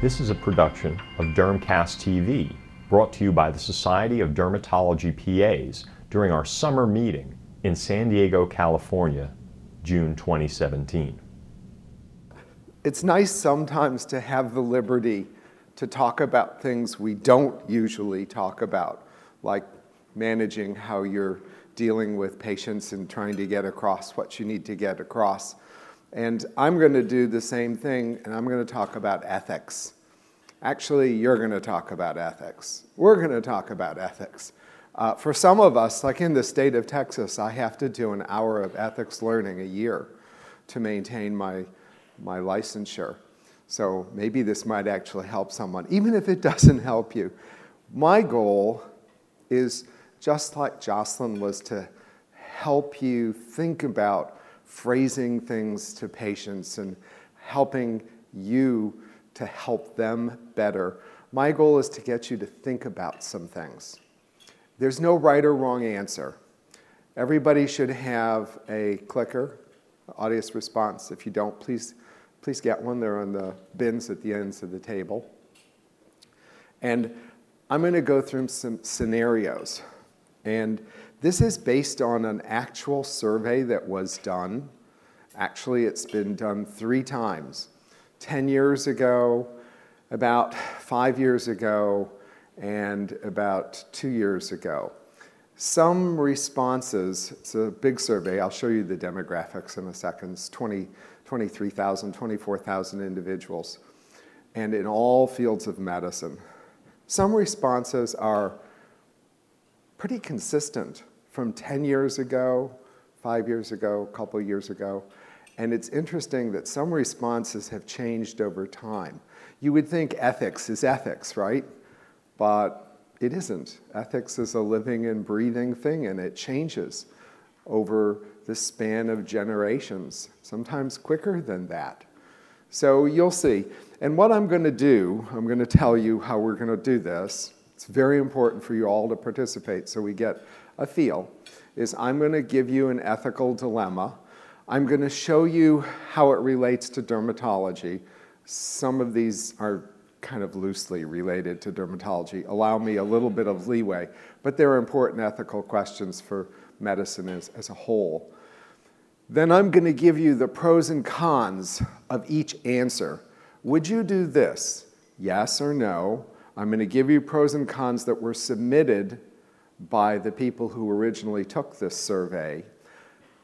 This is a production of Dermcast TV, brought to you by the Society of Dermatology PAs during our summer meeting in San Diego, California, June 2017. It's nice sometimes to have the liberty to talk about things we don't usually talk about, like managing how you're dealing with patients and trying to get across what you need to get across. And I'm going to do the same thing, and I'm going to talk about ethics. Actually, you're going to talk about ethics. We're going to talk about ethics. Uh, for some of us, like in the state of Texas, I have to do an hour of ethics learning a year to maintain my, my licensure. So maybe this might actually help someone. Even if it doesn't help you, my goal is just like Jocelyn was to help you think about phrasing things to patients and helping you to help them better. My goal is to get you to think about some things. There's no right or wrong answer. Everybody should have a clicker, audience response. If you don't, please, please get one. They're on the bins at the ends of the table. And I'm going to go through some scenarios. And this is based on an actual survey that was done. Actually, it's been done three times 10 years ago, about five years ago, and about two years ago. Some responses, it's a big survey, I'll show you the demographics in a second, it's 20, 23,000, 24,000 individuals, and in all fields of medicine. Some responses are pretty consistent from 10 years ago, five years ago, a couple years ago. And it's interesting that some responses have changed over time. You would think ethics is ethics, right? But it isn't. Ethics is a living and breathing thing, and it changes over the span of generations, sometimes quicker than that. So you'll see. And what I'm going to do, I'm going to tell you how we're going to do this. It's very important for you all to participate so we get a feel. Is I'm going to give you an ethical dilemma. I'm going to show you how it relates to dermatology. Some of these are kind of loosely related to dermatology. Allow me a little bit of leeway, but they're important ethical questions for medicine as, as a whole. Then I'm going to give you the pros and cons of each answer. Would you do this? Yes or no? I'm going to give you pros and cons that were submitted by the people who originally took this survey.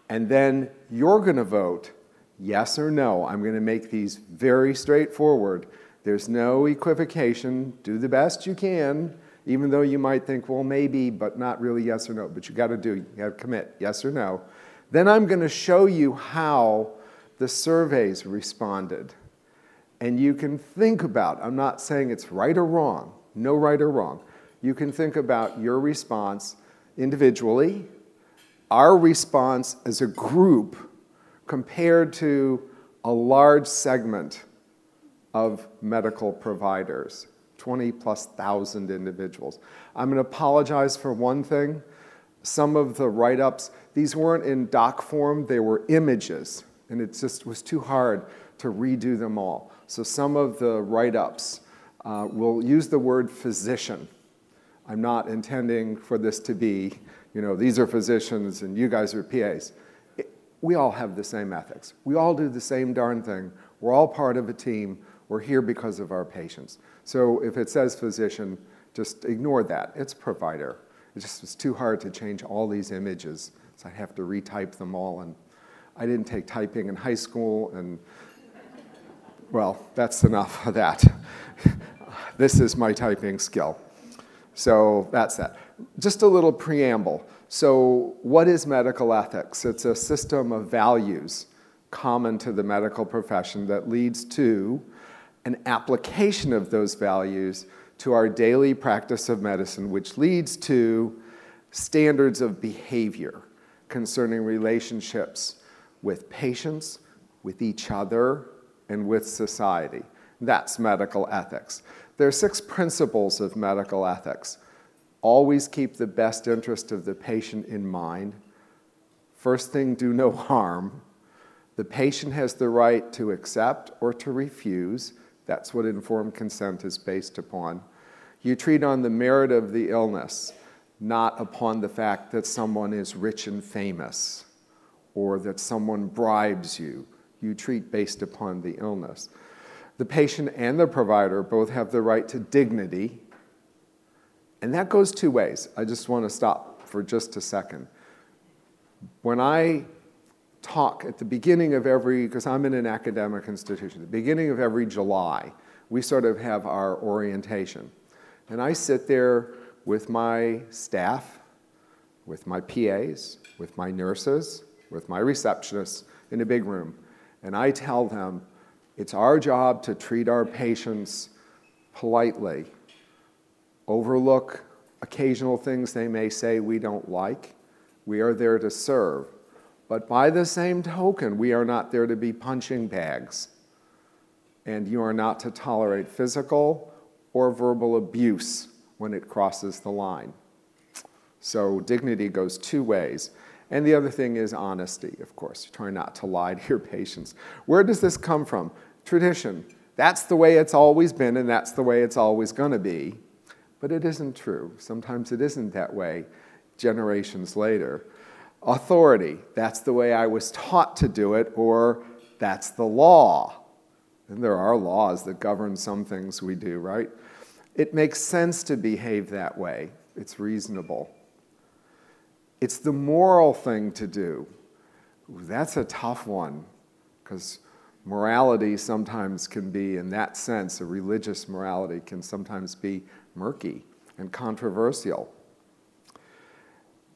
And then you're going to vote yes or no. I'm going to make these very straightforward. There's no equivocation. Do the best you can, even though you might think, well, maybe, but not really yes or no. But you got to do, you got to commit yes or no. Then I'm going to show you how the surveys responded. And you can think about, I'm not saying it's right or wrong, no right or wrong. You can think about your response individually, our response as a group compared to a large segment of medical providers 20 plus thousand individuals. I'm going to apologize for one thing. Some of the write ups, these weren't in doc form, they were images, and it just was too hard to redo them all. So some of the write ups uh, will use the word physician. I'm not intending for this to be, you know, these are physicians and you guys are PAs. It, we all have the same ethics. We all do the same darn thing. We're all part of a team. We're here because of our patients. So if it says physician, just ignore that. It's provider. It just was too hard to change all these images, so I have to retype them all. And I didn't take typing in high school, and well, that's enough of that. this is my typing skill. So that's that. Just a little preamble. So, what is medical ethics? It's a system of values common to the medical profession that leads to an application of those values to our daily practice of medicine, which leads to standards of behavior concerning relationships with patients, with each other, and with society. That's medical ethics. There are six principles of medical ethics. Always keep the best interest of the patient in mind. First thing, do no harm. The patient has the right to accept or to refuse That's what informed consent is based upon. You treat on the merit of the illness, not upon the fact that someone is rich and famous or that someone bribes you. You treat based upon the illness. The patient and the provider both have the right to dignity, and that goes two ways. I just want to stop for just a second. When I talk at the beginning of every, because I'm in an academic institution, the beginning of every July, we sort of have our orientation. And I sit there with my staff, with my PAs, with my nurses, with my receptionists in a big room. And I tell them it's our job to treat our patients politely, overlook occasional things they may say we don't like. We are there to serve. But by the same token, we are not there to be punching bags. And you are not to tolerate physical or verbal abuse when it crosses the line. So dignity goes two ways. And the other thing is honesty, of course. Try not to lie to your patients. Where does this come from? Tradition. That's the way it's always been, and that's the way it's always going to be. But it isn't true. Sometimes it isn't that way generations later. Authority. That's the way I was taught to do it, or that's the law. And there are laws that govern some things we do, right? It makes sense to behave that way. It's reasonable. It's the moral thing to do. That's a tough one because morality sometimes can be, in that sense, a religious morality can sometimes be murky and controversial.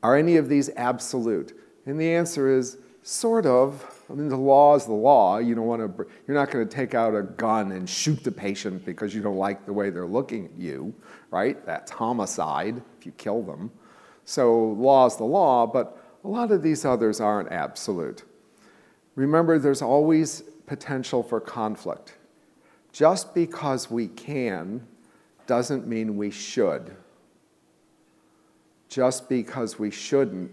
Are any of these absolute? And the answer is sort of. I mean, the law is the law. You don't want to. You're not going to take out a gun and shoot the patient because you don't like the way they're looking at you, right? That's homicide if you kill them. So law is the law, but a lot of these others aren't absolute. Remember, there's always potential for conflict. Just because we can doesn't mean we should. Just because we shouldn't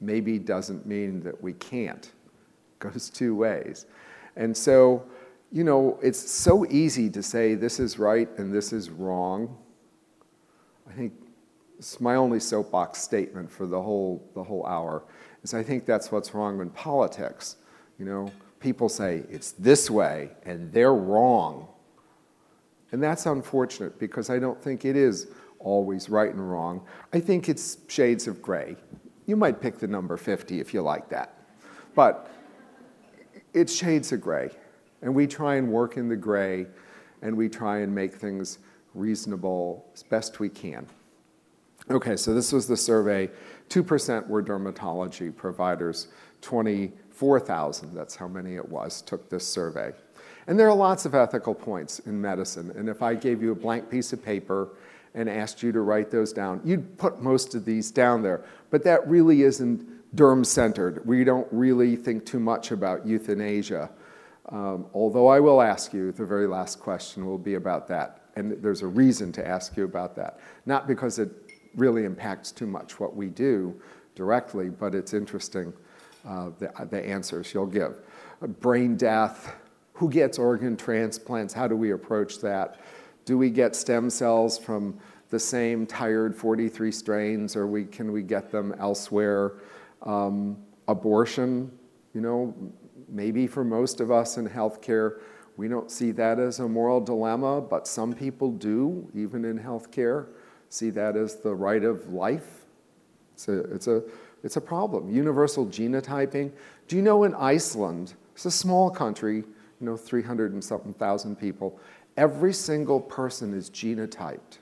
maybe doesn't mean that we can't. goes two ways. And so, you know, it's so easy to say this is right and this is wrong. I think it's my only soapbox statement for the whole, the whole hour is I think that's what's wrong in politics. You know, people say it's this way and they're wrong. And that's unfortunate because I don't think it is always right and wrong. I think it's shades of gray. You might pick the number 50 if you like that. But it's shades of gray. And we try and work in the gray and we try and make things reasonable as best we can. Okay, so this was the survey. 2% were dermatology providers, 24,000, that's how many it was, took this survey. And there are lots of ethical points in medicine. And if I gave you a blank piece of paper and asked you to write those down, you'd put most of these down there. But that really isn't derm centered. We don't really think too much about euthanasia. Um, although I will ask you, the very last question will be about that. And there's a reason to ask you about that. Not because it really impacts too much what we do directly, but it's interesting uh, the, the answers you'll give. Brain death, who gets organ transplants? How do we approach that? Do we get stem cells from the same tired 43 strains, or we, can we get them elsewhere? Um, abortion, you know, maybe for most of us in healthcare, we don't see that as a moral dilemma, but some people do, even in healthcare, see that as the right of life. It's a, it's a, it's a problem. Universal genotyping. Do you know in Iceland, it's a small country, you know, 300 and something thousand people, every single person is genotyped.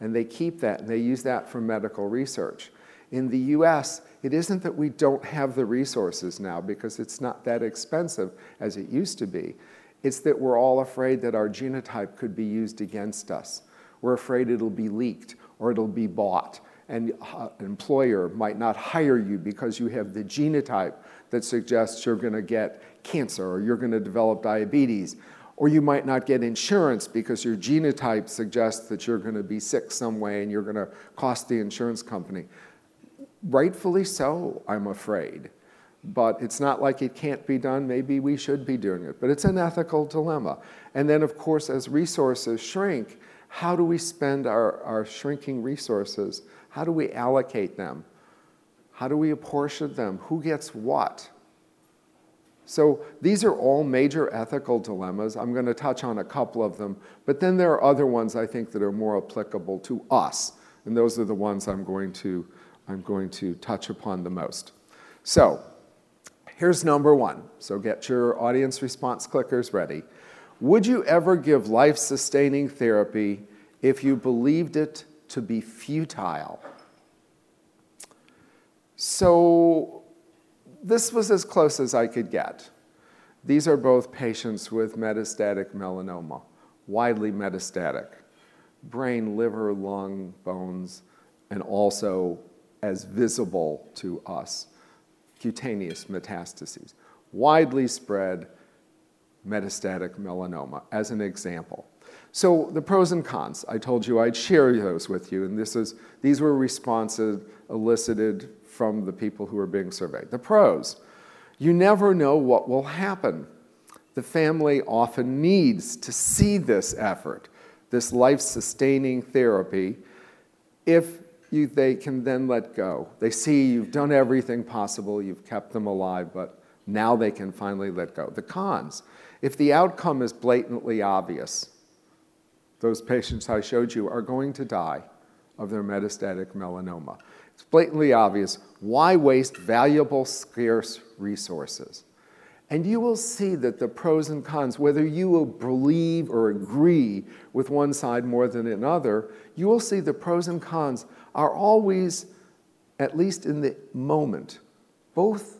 And they keep that and they use that for medical research. In the US, it isn't that we don't have the resources now because it's not that expensive as it used to be. It's that we're all afraid that our genotype could be used against us. We're afraid it'll be leaked or it'll be bought. And uh, an employer might not hire you because you have the genotype that suggests you're going to get cancer or you're going to develop diabetes. Or you might not get insurance because your genotype suggests that you're going to be sick some way and you're going to cost the insurance company. Rightfully so, I'm afraid. but it's not like it can't be done. Maybe we should be doing it, but it's an ethical dilemma. And then, of course, as resources shrink, how do we spend our, our shrinking resources? How do we allocate them? How do we apportion them? Who gets what? So these are all major ethical dilemmas. I'm going to touch on a couple of them, but then there are other ones I think that are more applicable to us, and those are the ones I'm going to, I'm going to touch upon the most. So here's number one. So get your audience response clickers ready. Would you ever give life sustaining therapy if you believed it to be futile? So this was as close as I could get. These are both patients with metastatic melanoma, widely metastatic, brain, liver, lung, bones, and also as visible to us, cutaneous metastases, widely spread metastatic melanoma, as an example. So the pros and cons, I told you I'd share those with you, and this is, these were responses elicited from the people who were being surveyed. The pros you never know what will happen. The family often needs to see this effort, this life sustaining therapy, if you, they can then let go. They see you've done everything possible, you've kept them alive, but now they can finally let go. The cons if the outcome is blatantly obvious, those patients I showed you are going to die of their metastatic melanoma. It's blatantly obvious. Why waste valuable, scarce resources? And you will see that the pros and cons, whether you will believe or agree with one side more than another, you will see the pros and cons are always, at least in the moment, both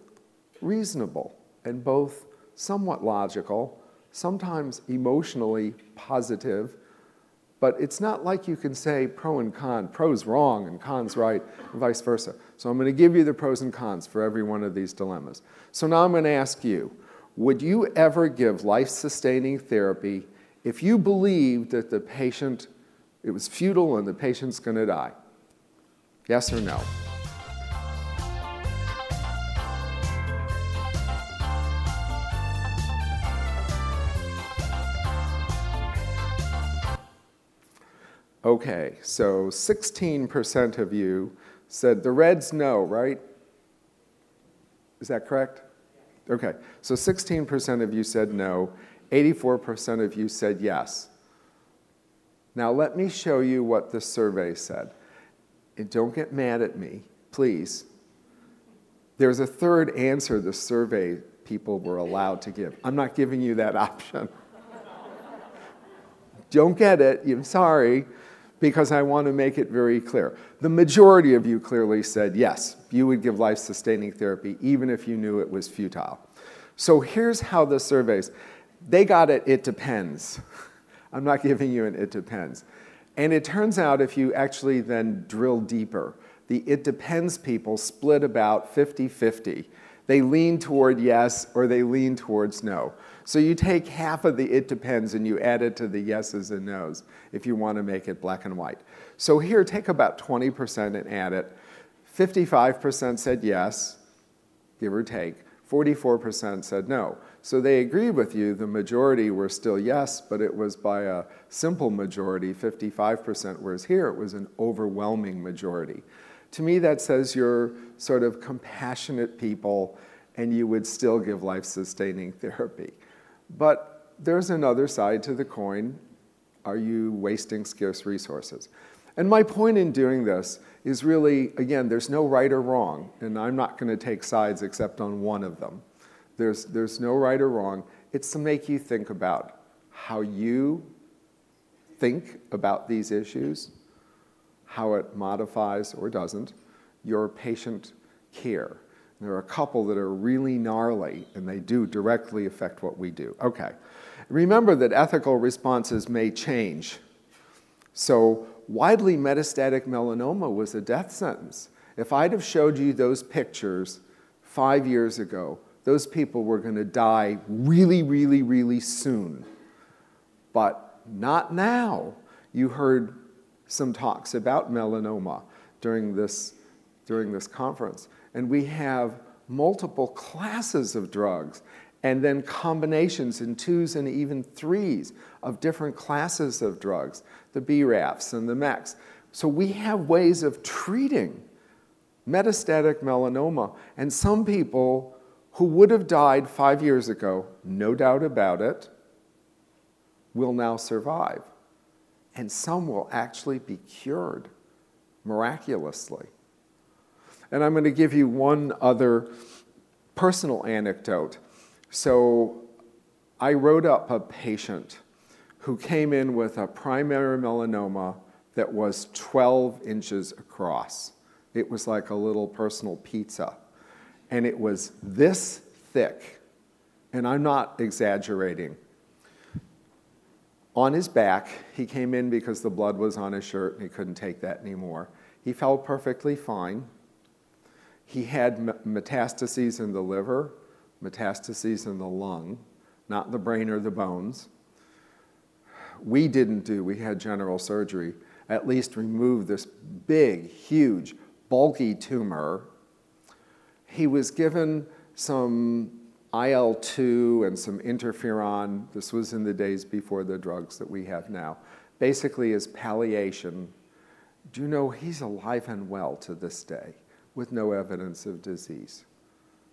reasonable and both somewhat logical, sometimes emotionally positive, but it's not like you can say pro and con, pro's wrong and con's right, and vice versa. So I'm going to give you the pros and cons for every one of these dilemmas. So now I'm going to ask you would you ever give life sustaining therapy if you believed that the patient, it was futile and the patient's going to die? Yes or no? Okay, so 16% of you said the Reds no, right? Is that correct? Okay, so 16% of you said no, 84% of you said yes. Now, let me show you what the survey said. And don't get mad at me, please. There's a third answer the survey people were allowed to give. I'm not giving you that option. don't get it, I'm sorry because I want to make it very clear. The majority of you clearly said yes, you would give life sustaining therapy even if you knew it was futile. So here's how the surveys they got it, it depends. I'm not giving you an it depends. And it turns out if you actually then drill deeper, the it depends people split about 50 50. They lean toward yes or they lean towards no. So you take half of the it depends and you add it to the yeses and nos if you want to make it black and white. So here, take about 20% and add it. 55% said yes, give or take. 44% said no. So they agreed with you. The majority were still yes, but it was by a simple majority, 55%, whereas here it was an overwhelming majority. To me, that says you're sort of compassionate people and you would still give life sustaining therapy. But there's another side to the coin. Are you wasting scarce resources? And my point in doing this is really, again, there's no right or wrong, and I'm not going to take sides except on one of them. There's, there's no right or wrong. It's to make you think about how you think about these issues, how it modifies or doesn't your patient care. There are a couple that are really gnarly, and they do directly affect what we do. Okay. Remember that ethical responses may change. So, widely metastatic melanoma was a death sentence. If I'd have showed you those pictures five years ago, those people were going to die really, really, really soon. But not now. You heard some talks about melanoma during this, during this conference. And we have multiple classes of drugs and then combinations in twos and even threes of different classes of drugs, the BRAFs and the MEKs. So we have ways of treating metastatic melanoma. And some people who would have died five years ago, no doubt about it, will now survive. And some will actually be cured miraculously. And I'm going to give you one other personal anecdote. So I wrote up a patient who came in with a primary melanoma that was 12 inches across. It was like a little personal pizza. And it was this thick. And I'm not exaggerating. On his back, he came in because the blood was on his shirt and he couldn't take that anymore. He felt perfectly fine. He had metastases in the liver, metastases in the lung, not the brain or the bones. We didn't do, we had general surgery, at least remove this big, huge, bulky tumor. He was given some IL 2 and some interferon. This was in the days before the drugs that we have now. Basically, as palliation. Do you know he's alive and well to this day with no evidence of disease?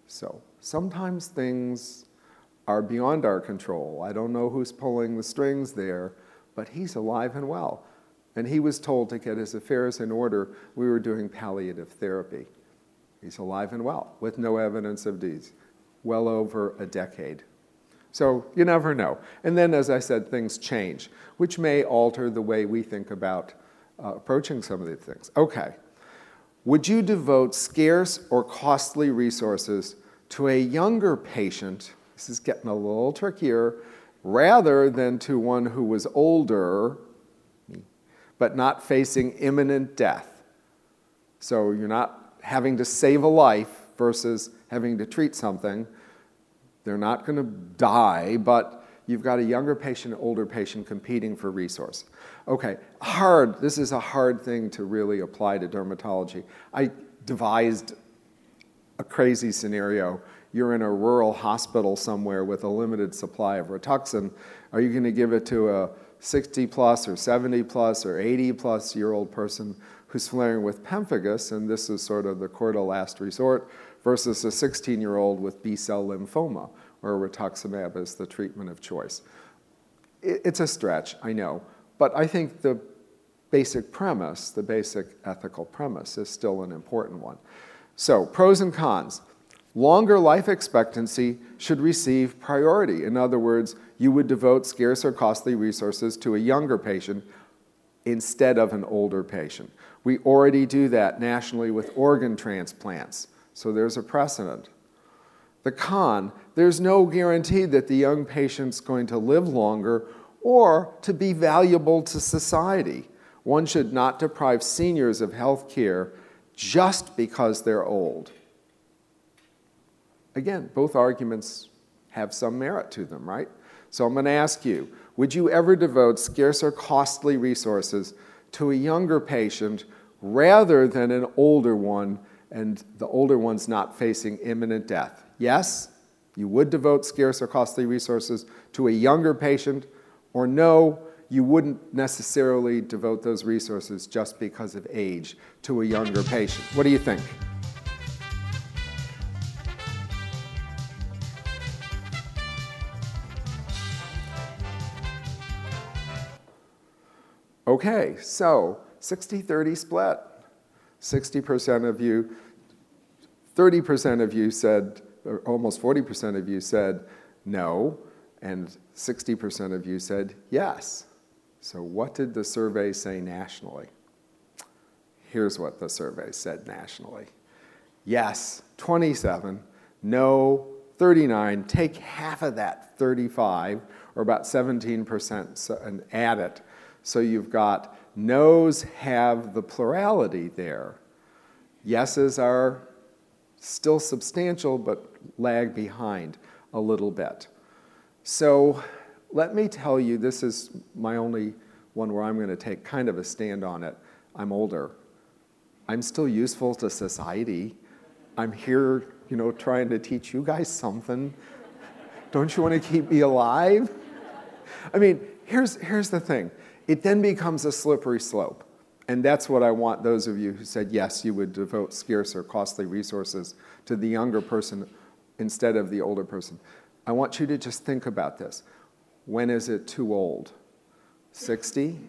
So sometimes things are beyond our control. I don't know who's pulling the strings there, but he's alive and well. And he was told to get his affairs in order. We were doing palliative therapy. He's alive and well with no evidence of disease, well over a decade. So you never know. And then, as I said, things change, which may alter the way we think about uh, approaching some of these things. Okay. Would you devote scarce or costly resources to a younger patient? This is getting a little trickier, rather than to one who was older but not facing imminent death. So you're not having to save a life versus having to treat something. They're not going to die, but you've got a younger patient, older patient competing for resource. Okay, hard. This is a hard thing to really apply to dermatology. I devised a crazy scenario. You're in a rural hospital somewhere with a limited supply of Rituxan. Are you going to give it to a 60 plus or 70 plus or 80 plus year old person who's flaring with pemphigus, and this is sort of the court of last resort, versus a 16 year old with B cell lymphoma, where rituximab is the treatment of choice. It's a stretch, I know, but I think the basic premise, the basic ethical premise, is still an important one. So, pros and cons. Longer life expectancy should receive priority. In other words, you would devote scarce or costly resources to a younger patient instead of an older patient. We already do that nationally with organ transplants, so there's a precedent. The con there's no guarantee that the young patient's going to live longer or to be valuable to society. One should not deprive seniors of health care just because they're old. Again, both arguments have some merit to them, right? So I'm going to ask you would you ever devote scarce or costly resources to a younger patient rather than an older one, and the older one's not facing imminent death? Yes, you would devote scarce or costly resources to a younger patient, or no, you wouldn't necessarily devote those resources just because of age to a younger patient. What do you think? Okay, so 60 30 split. 60% of you, 30% of you said, or almost 40% of you said no, and 60% of you said yes. So, what did the survey say nationally? Here's what the survey said nationally yes, 27, no, 39. Take half of that 35, or about 17%, and add it so you've got no's have the plurality there. Yeses are still substantial, but lag behind a little bit. So let me tell you this is my only one where I'm going to take kind of a stand on it. I'm older. I'm still useful to society. I'm here you know, trying to teach you guys something? Don't you want to keep me alive? I mean, here's, here's the thing it then becomes a slippery slope. And that's what I want those of you who said yes, you would devote scarce or costly resources to the younger person instead of the older person. I want you to just think about this. When is it too old? 60?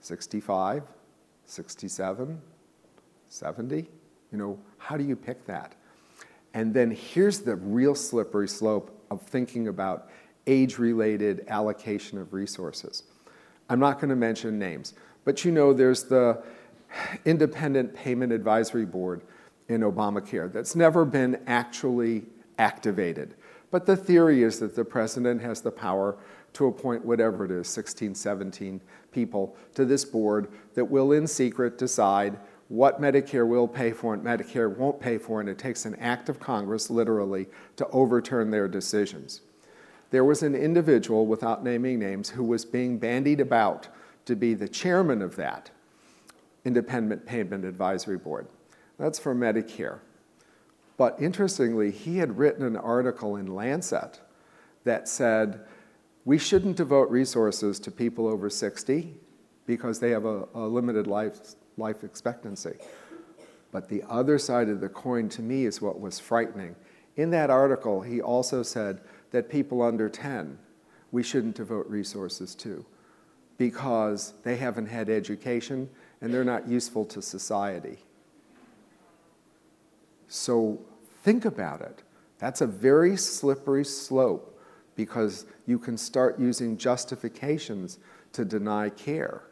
65? 67? 70? You know, how do you pick that? And then here's the real slippery slope of thinking about age related allocation of resources. I'm not going to mention names, but you know there's the Independent Payment Advisory Board in Obamacare that's never been actually activated. But the theory is that the president has the power to appoint whatever it is 16, 17 people to this board that will, in secret, decide what Medicare will pay for and Medicare won't pay for, and it takes an act of Congress, literally, to overturn their decisions. There was an individual, without naming names, who was being bandied about to be the chairman of that Independent Payment Advisory Board. That's for Medicare. But interestingly, he had written an article in Lancet that said we shouldn't devote resources to people over 60 because they have a, a limited life, life expectancy. But the other side of the coin to me is what was frightening. In that article, he also said that people under 10 we shouldn't devote resources to because they haven't had education and they're not useful to society. So Think about it. That's a very slippery slope because you can start using justifications to deny care.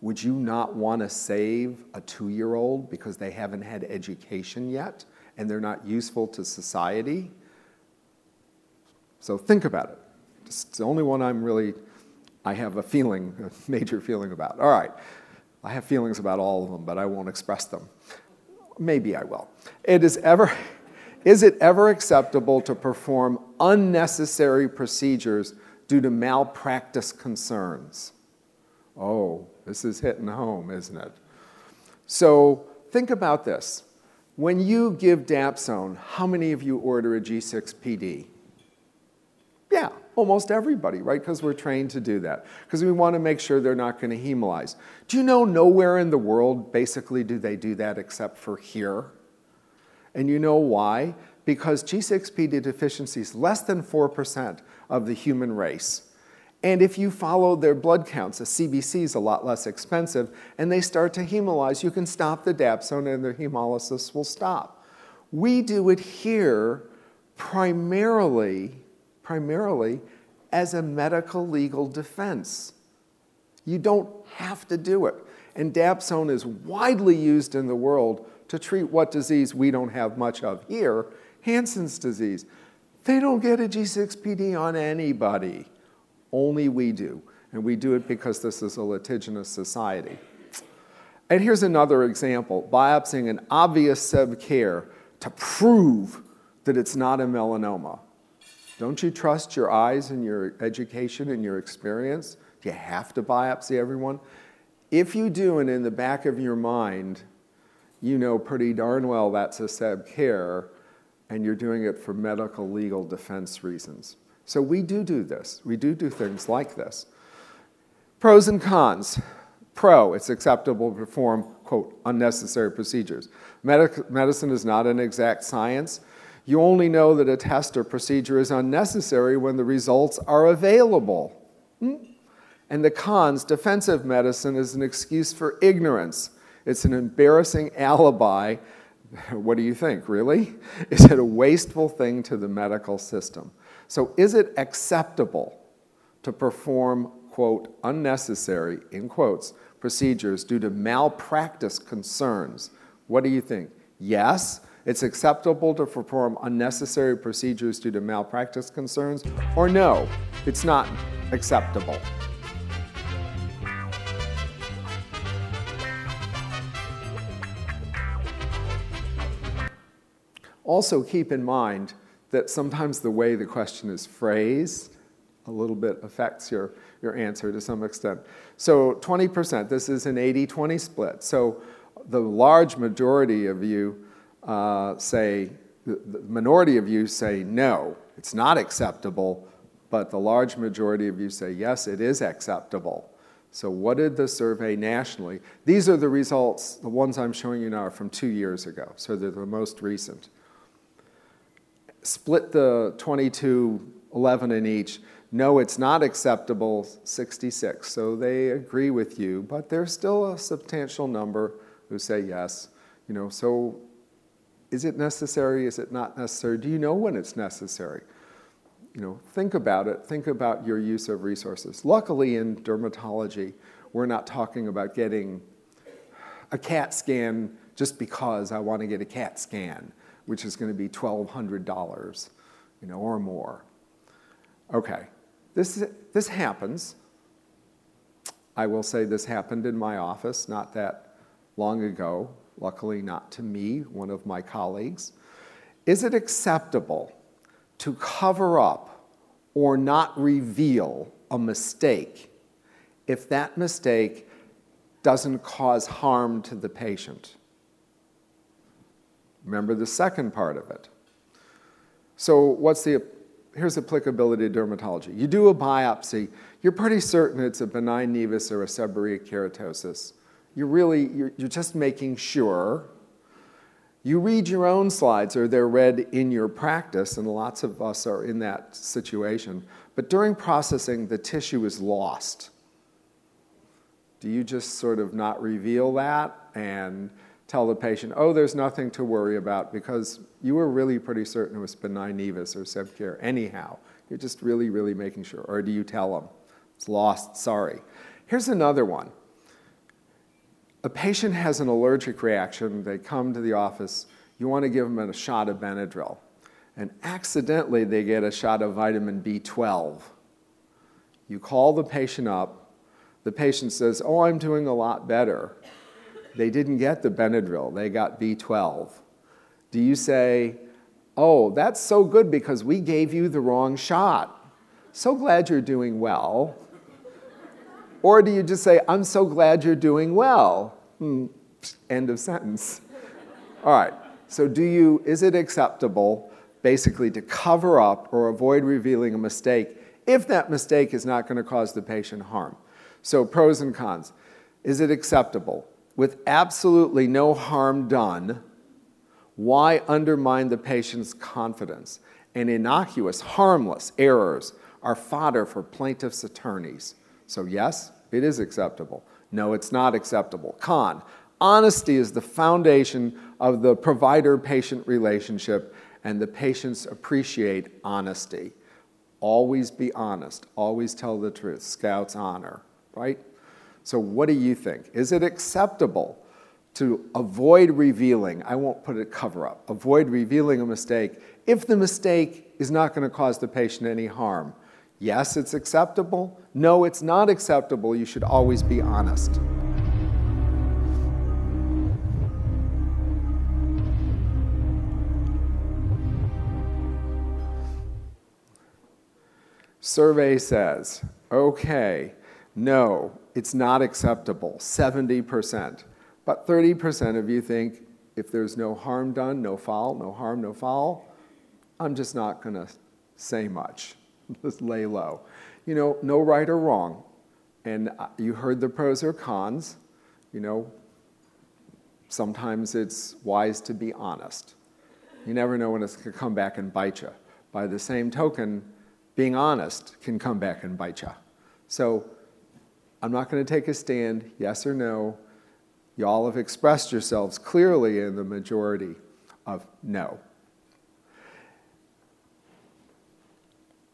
Would you not want to save a two year old because they haven't had education yet and they're not useful to society? So think about it. It's the only one I'm really, I have a feeling, a major feeling about. All right. I have feelings about all of them, but I won't express them. Maybe I will. It is ever, is it ever acceptable to perform unnecessary procedures due to malpractice concerns? Oh, this is hitting home, isn't it? So think about this. When you give Dapsone, how many of you order a G6PD? Yeah, almost everybody, right? Because we're trained to do that. Because we want to make sure they're not going to hemolyze. Do you know nowhere in the world basically do they do that except for here? And you know why? Because G6PD deficiency is less than 4% of the human race. And if you follow their blood counts, a CBC is a lot less expensive, and they start to hemolyze, you can stop the dapsone and their hemolysis will stop. We do it here primarily primarily as a medical legal defense. You don't have to do it. And dapsone is widely used in the world to treat what disease we don't have much of here Hansen's disease. They don't get a G6PD on anybody, only we do. And we do it because this is a litigious society. And here's another example biopsying an obvious seb K to prove that it's not a melanoma. Don't you trust your eyes and your education and your experience? Do you have to biopsy everyone? If you do, and in the back of your mind, you know pretty darn well that's a seb K, and you're doing it for medical legal defense reasons. So we do do this. We do do things like this. Pros and cons. Pro, it's acceptable to perform, quote, unnecessary procedures. Medic- medicine is not an exact science. You only know that a test or procedure is unnecessary when the results are available. Hmm? And the cons defensive medicine is an excuse for ignorance. It's an embarrassing alibi. What do you think, really? Is it a wasteful thing to the medical system? So, is it acceptable to perform, quote, unnecessary, in quotes, procedures due to malpractice concerns? What do you think? Yes, it's acceptable to perform unnecessary procedures due to malpractice concerns, or no, it's not acceptable. Also, keep in mind that sometimes the way the question is phrased a little bit affects your, your answer to some extent. So, 20%, this is an 80 20 split. So, the large majority of you uh, say, the, the minority of you say no, it's not acceptable, but the large majority of you say yes, it is acceptable. So, what did the survey nationally? These are the results, the ones I'm showing you now are from two years ago, so they're the most recent. Split the 22, 11 in each. No, it's not acceptable, 66. So they agree with you, but there's still a substantial number who say yes. You know, so is it necessary? Is it not necessary? Do you know when it's necessary? You know, think about it. Think about your use of resources. Luckily, in dermatology, we're not talking about getting a CAT scan just because I want to get a CAT scan, which is going to be $1,200, you know, or more. Okay, this, this happens. I will say this happened in my office not that long ago luckily not to me, one of my colleagues. Is it acceptable to cover up or not reveal a mistake if that mistake doesn't cause harm to the patient? Remember the second part of it. So, what's the here's applicability to dermatology. You do a biopsy, you're pretty certain it's a benign nevus or a seborrheic keratosis you're really, you're, you're just making sure. You read your own slides, or they're read in your practice, and lots of us are in that situation. But during processing, the tissue is lost. Do you just sort of not reveal that and tell the patient, oh, there's nothing to worry about because you were really pretty certain it was benign nevus or seb K anyhow? You're just really, really making sure. Or do you tell them, it's lost, sorry. Here's another one a patient has an allergic reaction, they come to the office, you want to give them a shot of Benadryl, and accidentally they get a shot of vitamin B12. You call the patient up, the patient says, Oh, I'm doing a lot better. They didn't get the Benadryl, they got B12. Do you say, Oh, that's so good because we gave you the wrong shot? So glad you're doing well. Or do you just say, I'm so glad you're doing well? Hmm, end of sentence. All right, so do you, is it acceptable basically to cover up or avoid revealing a mistake if that mistake is not going to cause the patient harm? So, pros and cons. Is it acceptable? With absolutely no harm done, why undermine the patient's confidence? And innocuous, harmless errors are fodder for plaintiffs' attorneys. So, yes, it is acceptable. No, it's not acceptable. Con, honesty is the foundation of the provider patient relationship, and the patients appreciate honesty. Always be honest, always tell the truth. Scouts honor, right? So, what do you think? Is it acceptable to avoid revealing? I won't put a cover up, avoid revealing a mistake if the mistake is not going to cause the patient any harm. Yes, it's acceptable. No, it's not acceptable. You should always be honest. Survey says, okay, no, it's not acceptable, 70%. But 30% of you think if there's no harm done, no foul, no harm, no foul, I'm just not going to say much. Just lay low. You know, no right or wrong. And uh, you heard the pros or cons. You know, sometimes it's wise to be honest. You never know when it's going to come back and bite you. By the same token, being honest can come back and bite you. So I'm not going to take a stand, yes or no. Y'all have expressed yourselves clearly in the majority of no.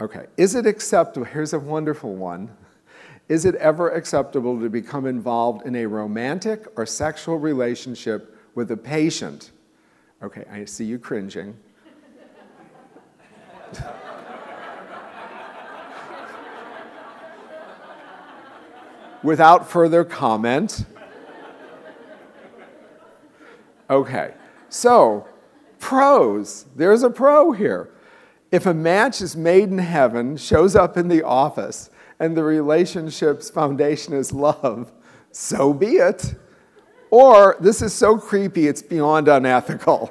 Okay, is it acceptable? Here's a wonderful one. Is it ever acceptable to become involved in a romantic or sexual relationship with a patient? Okay, I see you cringing. Without further comment. Okay, so pros. There's a pro here. If a match is made in heaven, shows up in the office, and the relationship's foundation is love, so be it. Or this is so creepy, it's beyond unethical.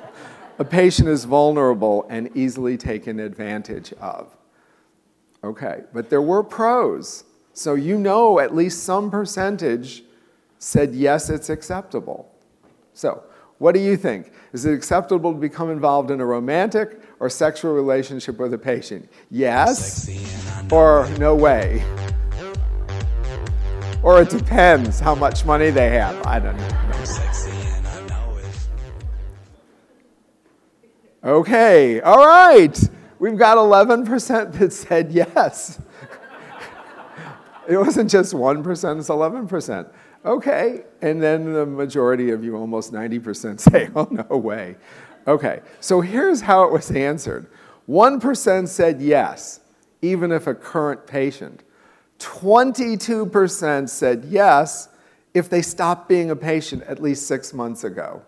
a patient is vulnerable and easily taken advantage of. Okay, but there were pros. So you know at least some percentage said yes, it's acceptable. So, what do you think? Is it acceptable to become involved in a romantic or sexual relationship with a patient? Yes or no way? Or it depends how much money they have. I don't know. Okay, all right. We've got 11% that said yes. it wasn't just 1%, it's 11%. Okay, and then the majority of you, almost 90%, say, oh, no way. Okay, so here's how it was answered 1% said yes, even if a current patient. 22% said yes if they stopped being a patient at least six months ago.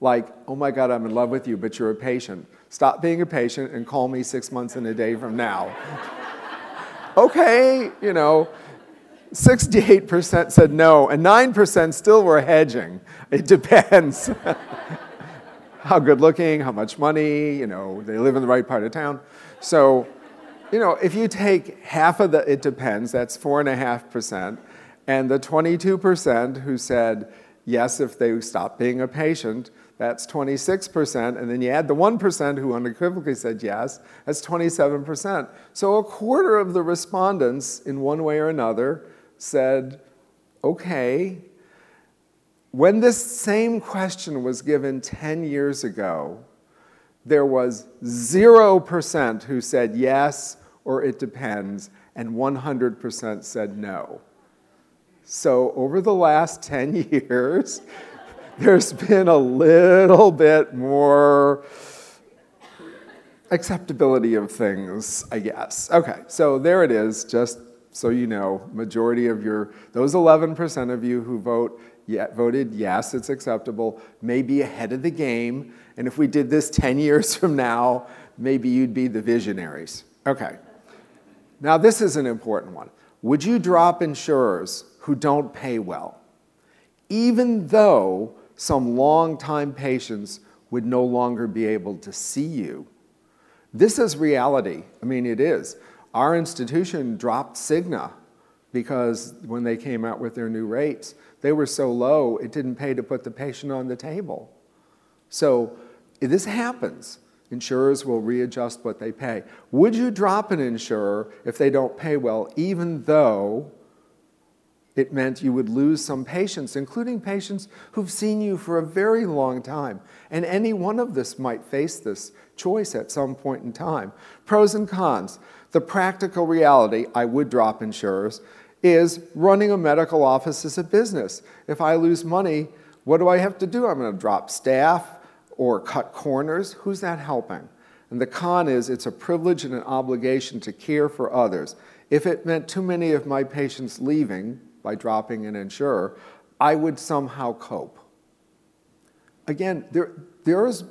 Like, oh my God, I'm in love with you, but you're a patient. Stop being a patient and call me six months and a day from now. okay, you know, 68% said no, and 9% still were hedging. It depends. how good looking, how much money, you know, they live in the right part of town. So, you know, if you take half of the, it depends, that's 4.5%, and the 22% who said yes if they stop being a patient, that's 26%. And then you add the 1% who unequivocally said yes, that's 27%. So a quarter of the respondents, in one way or another, said, okay. When this same question was given 10 years ago, there was 0% who said yes or it depends, and 100% said no. So over the last 10 years, there's been a little bit more acceptability of things, I guess. Okay, so there it is, just so you know, majority of your, those 11% of you who vote, voted yes, it's acceptable, may be ahead of the game. And if we did this 10 years from now, maybe you'd be the visionaries. Okay. Now, this is an important one. Would you drop insurers who don't pay well, even though some long-time patients would no longer be able to see you. This is reality. I mean, it is. Our institution dropped Cigna because when they came out with their new rates, they were so low it didn't pay to put the patient on the table. So this happens. Insurers will readjust what they pay. Would you drop an insurer if they don't pay well, even though it meant you would lose some patients, including patients who've seen you for a very long time. And any one of us might face this choice at some point in time. Pros and cons. The practical reality, I would drop insurers, is running a medical office is a business. If I lose money, what do I have to do? I'm going to drop staff or cut corners. Who's that helping? And the con is it's a privilege and an obligation to care for others. If it meant too many of my patients leaving, by dropping an insurer, I would somehow cope. Again, there, there is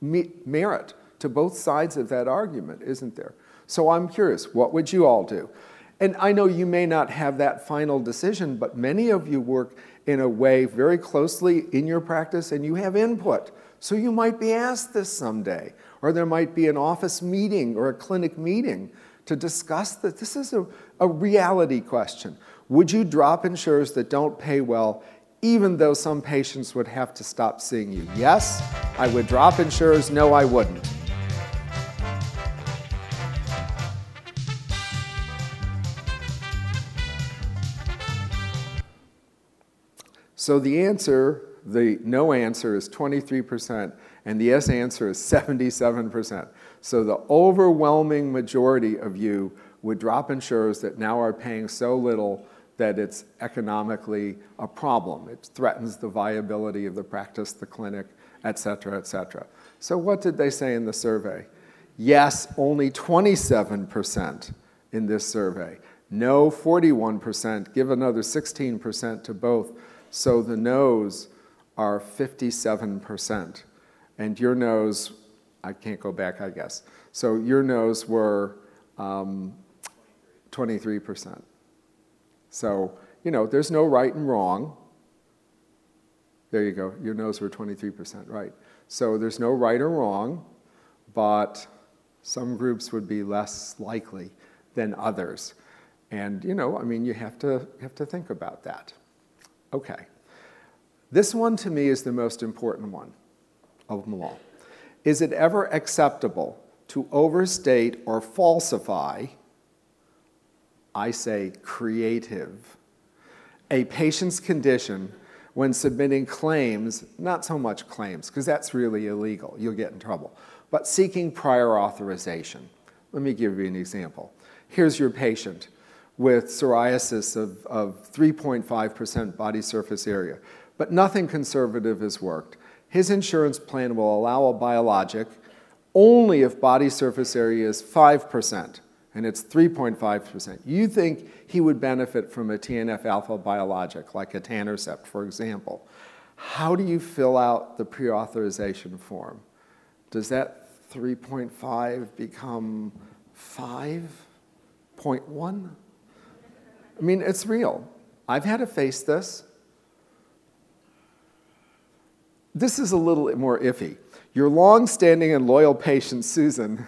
merit to both sides of that argument, isn't there? So I'm curious, what would you all do? And I know you may not have that final decision, but many of you work in a way very closely in your practice and you have input. So you might be asked this someday, or there might be an office meeting or a clinic meeting to discuss that. This is a, a reality question. Would you drop insurers that don't pay well, even though some patients would have to stop seeing you? Yes, I would drop insurers. No, I wouldn't. So the answer, the no answer is 23%, and the yes answer is 77%. So the overwhelming majority of you would drop insurers that now are paying so little that it's economically a problem. It threatens the viability of the practice, the clinic, et cetera, et cetera. So, what did they say in the survey? Yes, only 27% in this survey. No, 41%. Give another 16% to both. So the no's are 57%. And your no's, I can't go back, I guess. So your no's were um, 23%. So, you know, there's no right and wrong. There you go. Your no's were 23%, right. So there's no right or wrong, but some groups would be less likely than others. And, you know, I mean, you have to, you have to think about that. Okay. This one to me is the most important one of them all. Is it ever acceptable to overstate or falsify, I say creative, a patient's condition when submitting claims, not so much claims, because that's really illegal, you'll get in trouble, but seeking prior authorization. Let me give you an example. Here's your patient with psoriasis of, of 3.5% body surface area, but nothing conservative has worked. His insurance plan will allow a biologic only if body surface area is 5% and it's 3.5%. You think he would benefit from a TNF alpha biologic like etanercept, for example. How do you fill out the pre authorization form? Does that 3.5 become 5.1? I mean, it's real. I've had to face this. This is a little more iffy. Your long standing and loyal patient, Susan,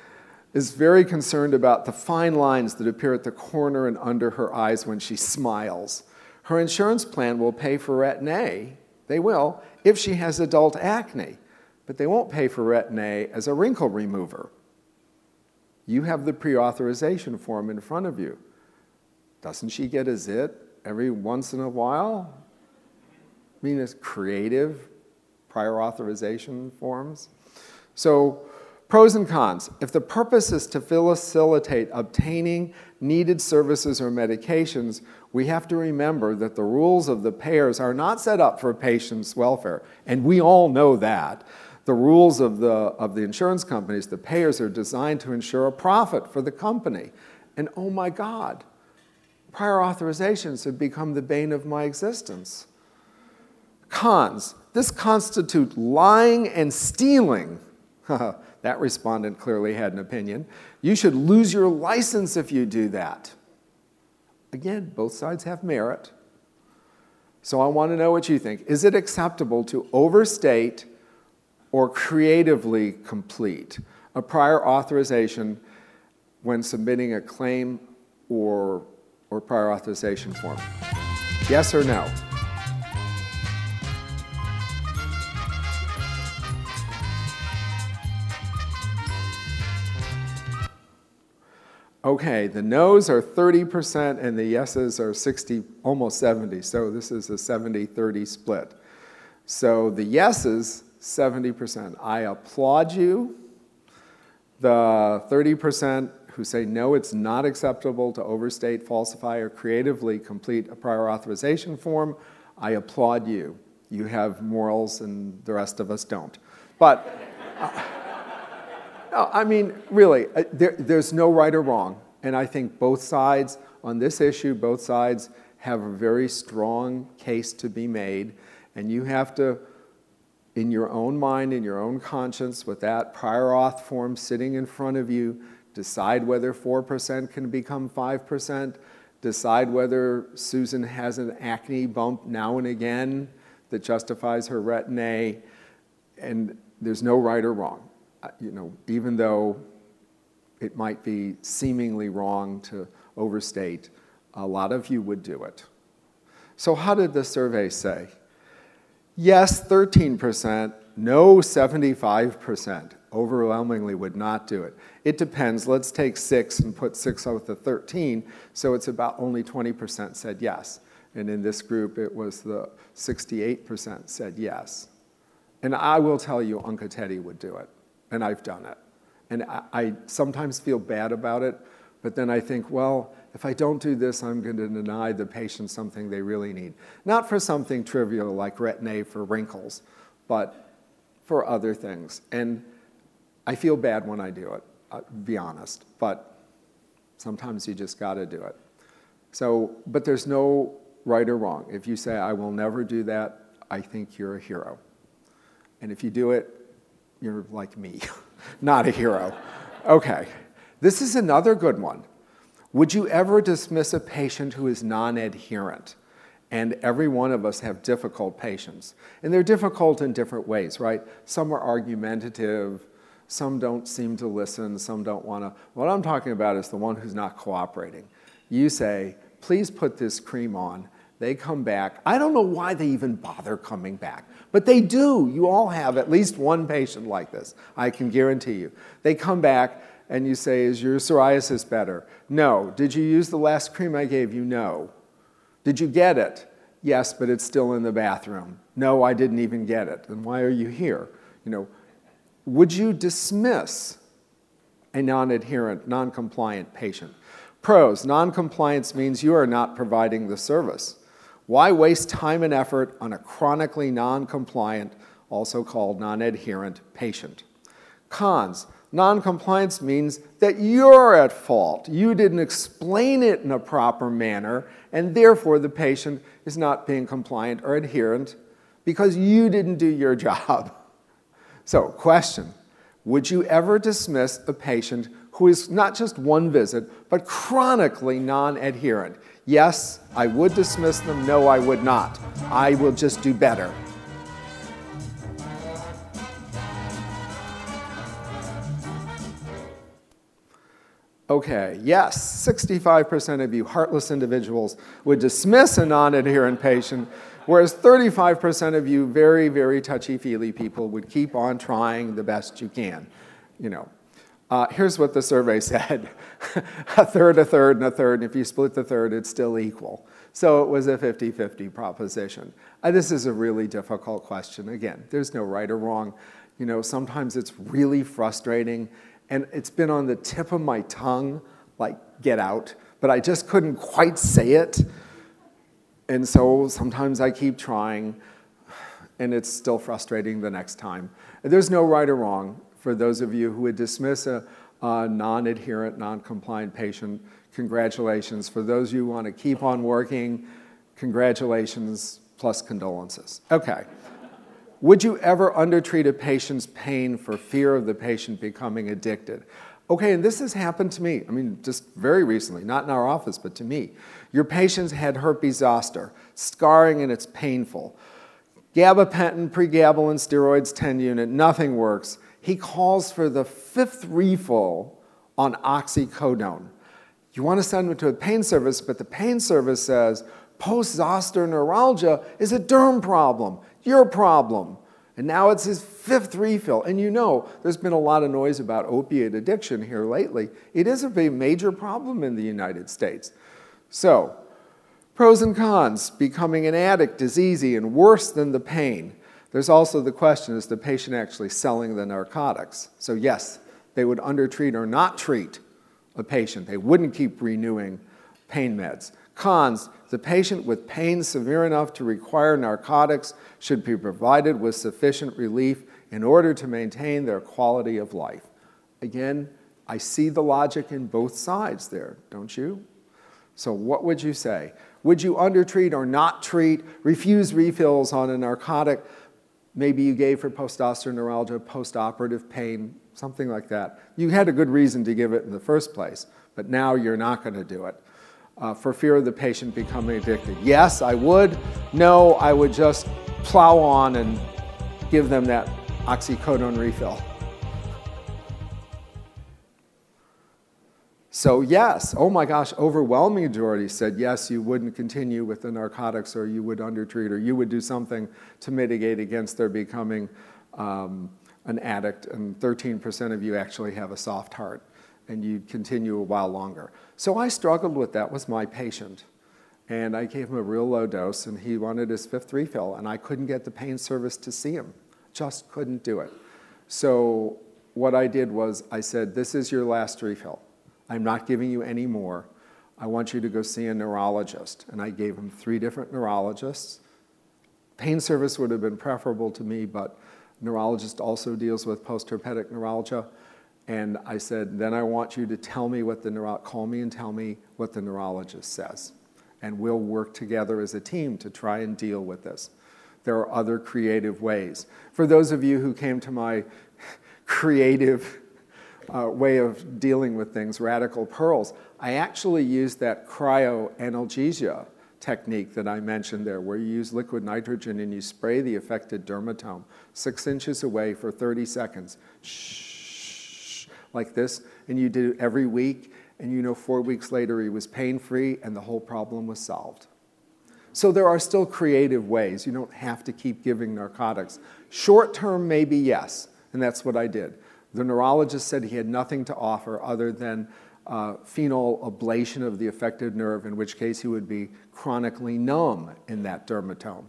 is very concerned about the fine lines that appear at the corner and under her eyes when she smiles. Her insurance plan will pay for retin-A, they will, if she has adult acne, but they won't pay for retin-A as a wrinkle remover. You have the pre authorization form in front of you. Doesn't she get a zit every once in a while? I mean, it's creative prior authorization forms. So, pros and cons. If the purpose is to facilitate obtaining needed services or medications, we have to remember that the rules of the payers are not set up for patients' welfare, and we all know that. The rules of the, of the insurance companies, the payers, are designed to ensure a profit for the company. And oh my God, prior authorizations have become the bane of my existence. Cons. This constitutes lying and stealing. that respondent clearly had an opinion. You should lose your license if you do that. Again, both sides have merit. So I want to know what you think. Is it acceptable to overstate or creatively complete a prior authorization when submitting a claim or or prior authorization form? Yes or no? Okay, the no's are 30% and the yeses are 60, almost 70. So this is a 70 30 split. So the yeses, 70%. I applaud you. The 30% who say, no, it's not acceptable to overstate, falsify, or creatively complete a prior authorization form, I applaud you. You have morals and the rest of us don't. But, uh, no, I mean, really, uh, there, there's no right or wrong. And I think both sides on this issue, both sides have a very strong case to be made. And you have to, in your own mind, in your own conscience, with that prior auth form sitting in front of you, decide whether 4% can become 5%, decide whether Susan has an acne bump now and again that justifies her retin-A, and there's no right or wrong. Uh, you know, even though it might be seemingly wrong to overstate, a lot of you would do it. So how did the survey say? Yes, 13%, no, 75% overwhelmingly would not do it. It depends. Let's take six and put six out of the 13. So it's about only 20% said yes. And in this group, it was the 68% said yes. And I will tell you, Uncle Teddy would do it. And I've done it. And I, I sometimes feel bad about it, but then I think, well, if I don't do this, I'm going to deny the patient something they really need. Not for something trivial like retin-A for wrinkles, but for other things. And I feel bad when I do it, I'll uh, be honest, but sometimes you just got to do it. So, but there's no right or wrong. If you say, I will never do that, I think you're a hero. And if you do it, you're like me, not a hero. Okay, this is another good one. Would you ever dismiss a patient who is non adherent? And every one of us have difficult patients. And they're difficult in different ways, right? Some are argumentative, some don't seem to listen, some don't want to. What I'm talking about is the one who's not cooperating. You say, please put this cream on. They come back. I don't know why they even bother coming back, but they do. You all have at least one patient like this, I can guarantee you. They come back and you say, Is your psoriasis better? No. Did you use the last cream I gave you? No. Did you get it? Yes, but it's still in the bathroom. No, I didn't even get it. Then why are you here? You know, would you dismiss a non-adherent, non-compliant patient? Pros, non-compliance means you are not providing the service. Why waste time and effort on a chronically non-compliant, also called non-adherent patient? Cons, non-compliance means that you're at fault. You didn't explain it in a proper manner, and therefore the patient is not being compliant or adherent because you didn't do your job. So, question Would you ever dismiss a patient who is not just one visit, but chronically non adherent? Yes, I would dismiss them. No, I would not. I will just do better. Okay, yes, 65% of you heartless individuals would dismiss a non adherent patient Whereas 35% of you very, very touchy-feely people would keep on trying the best you can. You know, uh, here's what the survey said. a third, a third, and a third, and if you split the third, it's still equal. So it was a 50-50 proposition. Uh, this is a really difficult question. Again, there's no right or wrong. You know, sometimes it's really frustrating, and it's been on the tip of my tongue, like, get out, but I just couldn't quite say it. And so sometimes I keep trying, and it's still frustrating the next time. There's no right or wrong for those of you who would dismiss a, a non adherent, non compliant patient. Congratulations. For those of you who want to keep on working, congratulations plus condolences. Okay. Would you ever undertreat a patient's pain for fear of the patient becoming addicted? Okay, and this has happened to me. I mean, just very recently, not in our office, but to me. Your patients had herpes zoster, scarring and it's painful. Gabapentin, pregabalin, steroids, TENS unit, nothing works. He calls for the fifth refill on oxycodone. You want to send him to a pain service, but the pain service says post zoster neuralgia is a derm problem, your problem. And now it's his fifth refill. And you know, there's been a lot of noise about opiate addiction here lately. It is a major problem in the United States. So, pros and cons becoming an addict is easy and worse than the pain. There's also the question is the patient actually selling the narcotics? So, yes, they would undertreat or not treat a patient, they wouldn't keep renewing pain meds. Cons the patient with pain severe enough to require narcotics should be provided with sufficient relief in order to maintain their quality of life. Again, I see the logic in both sides there, don't you? So, what would you say? Would you undertreat or not treat, refuse refills on a narcotic maybe you gave for post-zoster neuralgia, post-operative pain, something like that? You had a good reason to give it in the first place, but now you're not going to do it uh, for fear of the patient becoming addicted. Yes, I would. No, I would just plow on and give them that oxycodone refill. So, yes, oh my gosh, overwhelming majority said yes, you wouldn't continue with the narcotics or you would undertreat or you would do something to mitigate against their becoming um, an addict. And 13% of you actually have a soft heart and you'd continue a while longer. So I struggled with that, was my patient. And I gave him a real low dose, and he wanted his fifth refill, and I couldn't get the pain service to see him. Just couldn't do it. So what I did was I said, This is your last refill. I'm not giving you any more. I want you to go see a neurologist. And I gave him three different neurologists. Pain service would have been preferable to me, but neurologist also deals with post-herpetic neuralgia. And I said, then I want you to tell me what the neuro- call me and tell me what the neurologist says. And we'll work together as a team to try and deal with this. There are other creative ways. For those of you who came to my creative uh, way of dealing with things, radical pearls, I actually used that cryoanalgesia technique that I mentioned there, where you use liquid nitrogen and you spray the affected dermatome six inches away for 30 seconds, shh, like this, and you did it every week, and you know four weeks later he was pain free and the whole problem was solved. So there are still creative ways. You don't have to keep giving narcotics. Short term, maybe yes, and that's what I did. The neurologist said he had nothing to offer other than uh, phenol ablation of the affected nerve, in which case he would be chronically numb in that dermatome.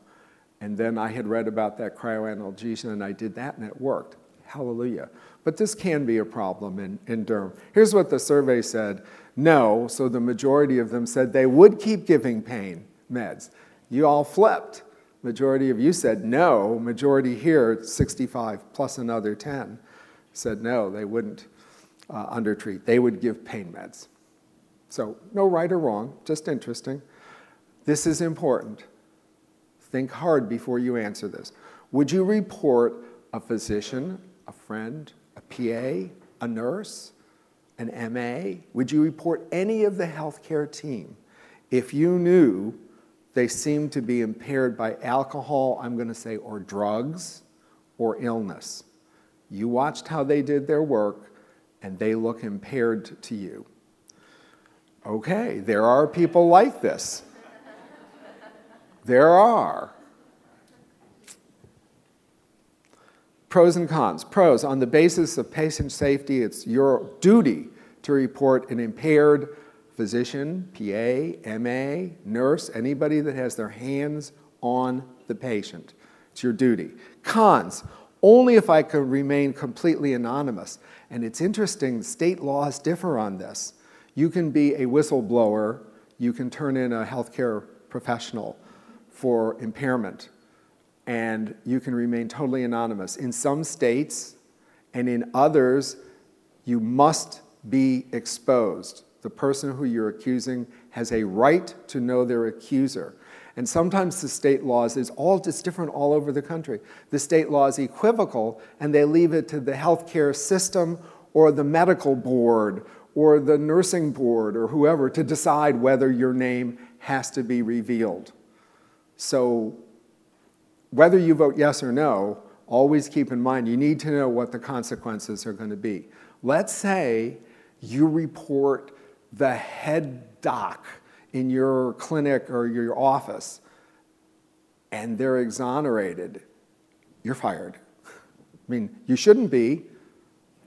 And then I had read about that cryoanalgesia and I did that and it worked. Hallelujah. But this can be a problem in, in derm. Here's what the survey said no, so the majority of them said they would keep giving pain meds. You all flipped. Majority of you said no. Majority here, 65 plus another 10, said no, they wouldn't uh, undertreat. They would give pain meds. So, no right or wrong, just interesting. This is important. Think hard before you answer this. Would you report a physician, a friend, a PA, a nurse, an MA? Would you report any of the healthcare team if you knew they seemed to be impaired by alcohol, I'm going to say, or drugs or illness? You watched how they did their work and they look impaired to you. Okay, there are people like this. There are. Pros and cons. Pros, on the basis of patient safety, it's your duty to report an impaired physician, PA, MA, nurse, anybody that has their hands on the patient. It's your duty. Cons, only if I could remain completely anonymous. And it's interesting, state laws differ on this. You can be a whistleblower, you can turn in a healthcare professional for impairment, and you can remain totally anonymous. In some states and in others, you must be exposed. The person who you're accusing has a right to know their accuser. And sometimes the state laws is all just different all over the country. The state law is equivocal, and they leave it to the healthcare system or the medical board or the nursing board or whoever to decide whether your name has to be revealed. So, whether you vote yes or no, always keep in mind you need to know what the consequences are going to be. Let's say you report the head doc in your clinic or your office and they're exonerated, you're fired. I mean, you shouldn't be.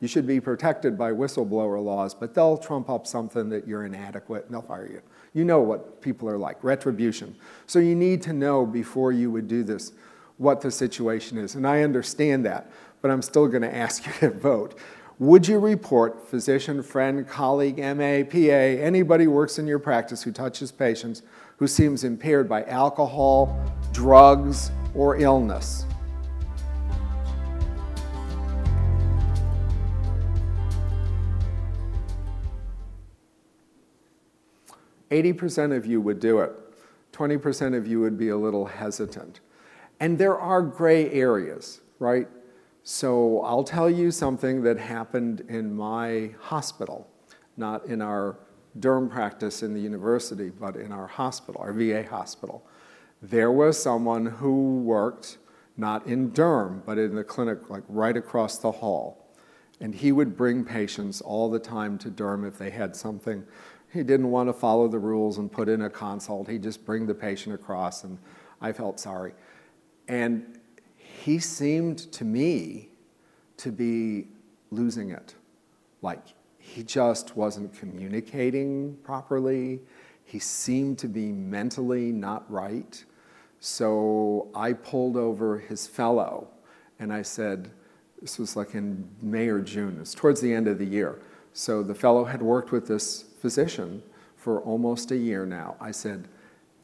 You should be protected by whistleblower laws, but they'll trump up something that you're inadequate and they'll fire you. You know what people are like retribution. So you need to know before you would do this what the situation is. And I understand that, but I'm still going to ask you to vote would you report physician, friend, colleague, MA, PA, anybody works in your practice who touches patients who seems impaired by alcohol, drugs, or illness? Eighty percent of you would do it. Twenty percent of you would be a little hesitant. And there are gray areas, right? So I'll tell you something that happened in my hospital, not in our derm practice in the university, but in our hospital, our VA hospital. There was someone who worked not in derm, but in the clinic, like right across the hall. And he would bring patients all the time to derm if they had something. He didn't want to follow the rules and put in a consult. He'd just bring the patient across, and I felt sorry. And he seemed to me to be losing it. Like he just wasn't communicating properly. He seemed to be mentally not right. So I pulled over his fellow and I said, this was like in May or June, it's towards the end of the year. So the fellow had worked with this physician for almost a year now. I said,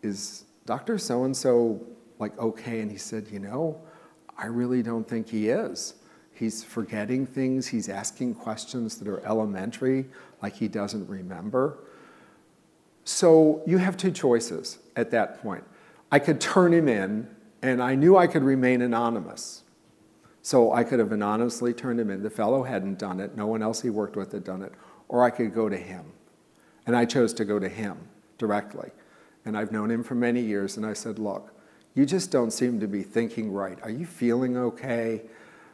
Is Dr. So and so like okay? And he said, You know, I really don't think he is. He's forgetting things, he's asking questions that are elementary, like he doesn't remember. So you have two choices at that point. I could turn him in, and I knew I could remain anonymous. So I could have anonymously turned him in. The fellow hadn't done it, no one else he worked with had done it. Or I could go to him. And I chose to go to him directly and I've known him for many years, and I said, Look, you just don't seem to be thinking right. Are you feeling okay?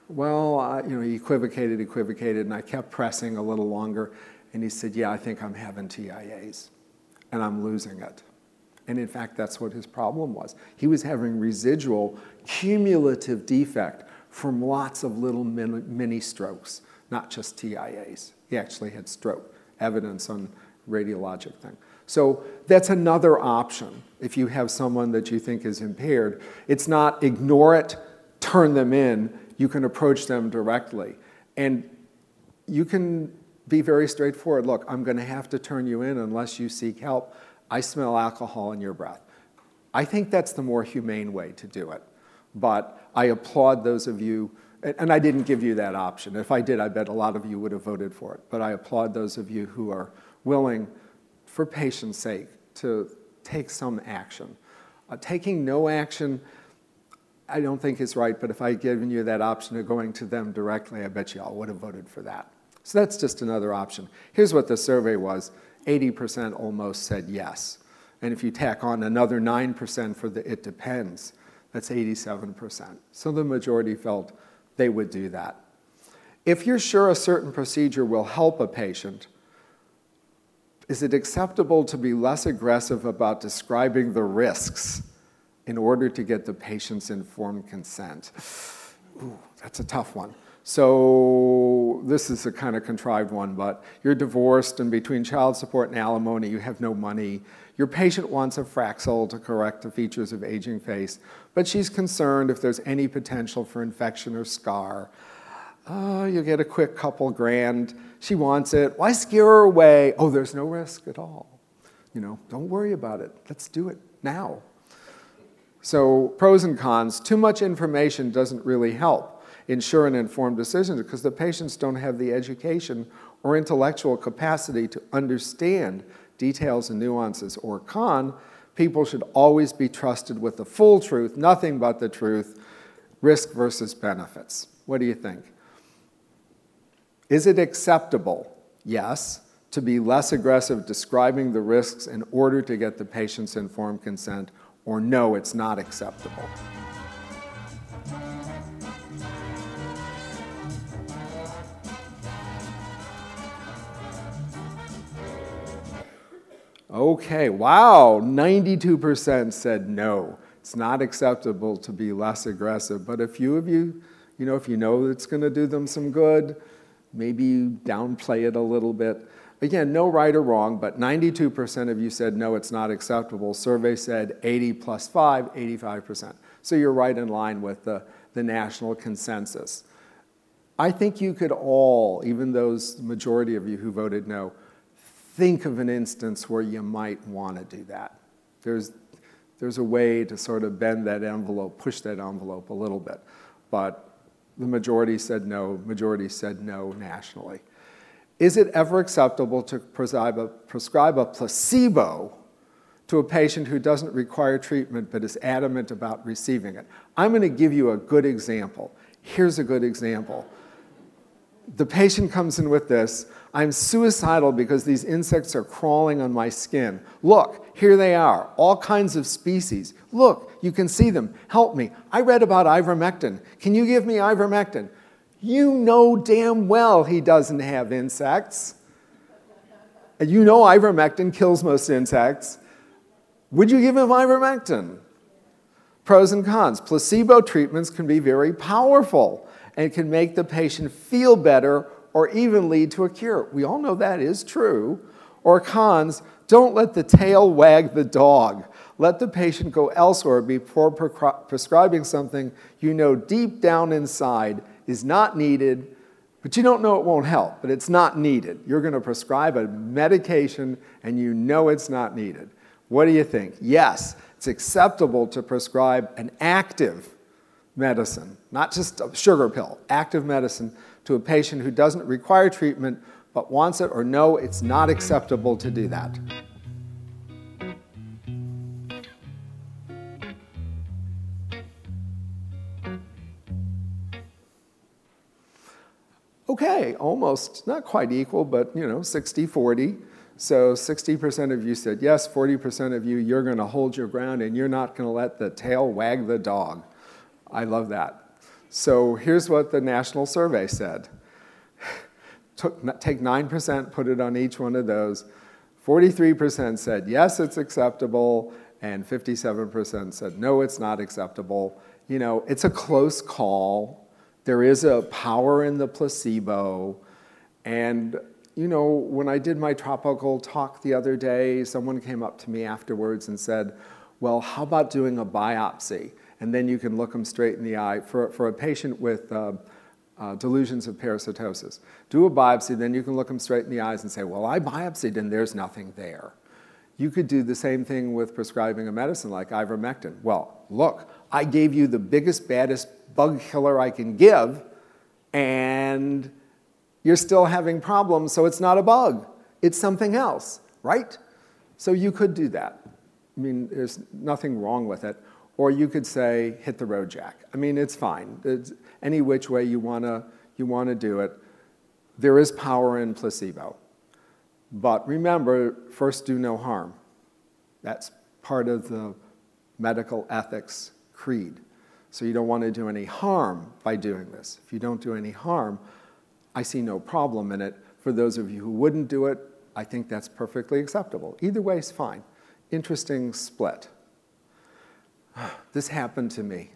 Well, I, you know, he equivocated, equivocated, and I kept pressing a little longer. And he said, Yeah, I think I'm having TIAs, and I'm losing it. And in fact, that's what his problem was. He was having residual cumulative defect from lots of little mini strokes, not just TIAs. He actually had stroke, evidence on radiologic thing. So that's another option if you have someone that you think is impaired. It's not ignore it, turn them in. You can approach them directly. And you can be very straightforward. Look, I'm going to have to turn you in unless you seek help. I smell alcohol in your breath. I think that's the more humane way to do it. But I applaud those of you, and I didn't give you that option. If I did, I bet a lot of you would have voted for it. But I applaud those of you who are willing for patient's sake, to take some action. Uh, taking no action, I don't think is right, but if I had given you that option of going to them directly, I bet you all would have voted for that. So that's just another option. Here's what the survey was 80% almost said yes. And if you tack on another 9% for the it depends, that's 87%. So the majority felt they would do that. If you're sure a certain procedure will help a patient, is it acceptable to be less aggressive about describing the risks in order to get the patient's informed consent? Ooh, that's a tough one. So, this is a kind of contrived one, but you're divorced, and between child support and alimony, you have no money. Your patient wants a Fraxel to correct the features of aging face, but she's concerned if there's any potential for infection or scar. Oh, you get a quick couple grand she wants it. Why scare her away? Oh, there's no risk at all. You know, don't worry about it. Let's do it now. So, pros and cons too much information doesn't really help ensure an informed decision because the patients don't have the education or intellectual capacity to understand details and nuances. Or con, people should always be trusted with the full truth, nothing but the truth, risk versus benefits. What do you think? Is it acceptable? Yes, to be less aggressive describing the risks in order to get the patient's informed consent, or no, it's not acceptable. Okay, wow, 92% said no. It's not acceptable to be less aggressive. But a few of you, you know, if you know it's going to do them some good, maybe you downplay it a little bit. Again, no right or wrong, but 92% of you said no, it's not acceptable. Survey said 80 plus 5, 85%. So you're right in line with the, the national consensus. I think you could all, even those majority of you who voted no, think of an instance where you might want to do that. There's, there's a way to sort of bend that envelope, push that envelope a little bit. But the majority said no, majority said no nationally. Is it ever acceptable to prescribe a, prescribe a placebo to a patient who doesn't require treatment but is adamant about receiving it? I'm going to give you a good example. Here's a good example. The patient comes in with this I'm suicidal because these insects are crawling on my skin. Look, here they are, all kinds of species. Look, you can see them. Help me. I read about ivermectin. Can you give me ivermectin? You know damn well he doesn't have insects. You know ivermectin kills most insects. Would you give him ivermectin? Pros and cons. Placebo treatments can be very powerful and can make the patient feel better or even lead to a cure. We all know that is true. Or cons, don't let the tail wag the dog. Let the patient go elsewhere before prescribing something you know deep down inside is not needed, but you don't know it won't help, but it's not needed. You're going to prescribe a medication and you know it's not needed. What do you think? Yes, it's acceptable to prescribe an active medicine, not just a sugar pill, active medicine to a patient who doesn't require treatment but wants it or no, it's not acceptable to do that. Okay, almost, not quite equal, but you know, 60 40. So 60% of you said yes, 40% of you, you're going to hold your ground and you're not going to let the tail wag the dog. I love that. So here's what the national survey said. Take 9%, put it on each one of those. 43% said yes, it's acceptable, and 57% said no, it's not acceptable. You know, it's a close call. There is a power in the placebo. And, you know, when I did my tropical talk the other day, someone came up to me afterwards and said, Well, how about doing a biopsy? And then you can look them straight in the eye. For, for a patient with uh, uh, delusions of parasitosis. Do a biopsy, then you can look them straight in the eyes and say, Well, I biopsied and there's nothing there. You could do the same thing with prescribing a medicine like ivermectin. Well, look, I gave you the biggest, baddest bug killer I can give, and you're still having problems, so it's not a bug. It's something else, right? So you could do that. I mean, there's nothing wrong with it. Or you could say, hit the road, Jack. I mean, it's fine. It's any which way you want to you wanna do it. There is power in placebo. But remember, first do no harm. That's part of the medical ethics creed. So you don't want to do any harm by doing this. If you don't do any harm, I see no problem in it. For those of you who wouldn't do it, I think that's perfectly acceptable. Either way is fine. Interesting split. This happened to me.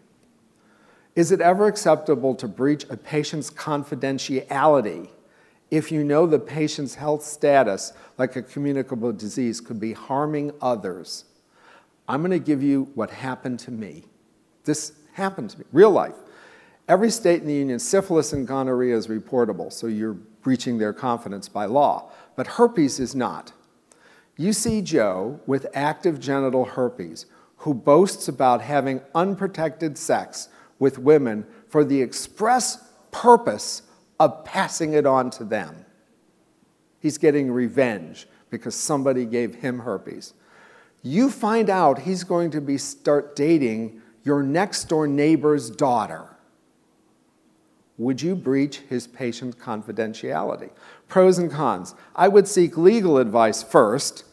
Is it ever acceptable to breach a patient's confidentiality if you know the patient's health status, like a communicable disease, could be harming others? I'm going to give you what happened to me. This happened to me, real life. Every state in the union, syphilis and gonorrhea is reportable, so you're breaching their confidence by law. But herpes is not. You see Joe with active genital herpes who boasts about having unprotected sex with women for the express purpose of passing it on to them. He's getting revenge because somebody gave him herpes. You find out he's going to be start dating your next door neighbor's daughter. Would you breach his patient confidentiality? Pros and cons. I would seek legal advice first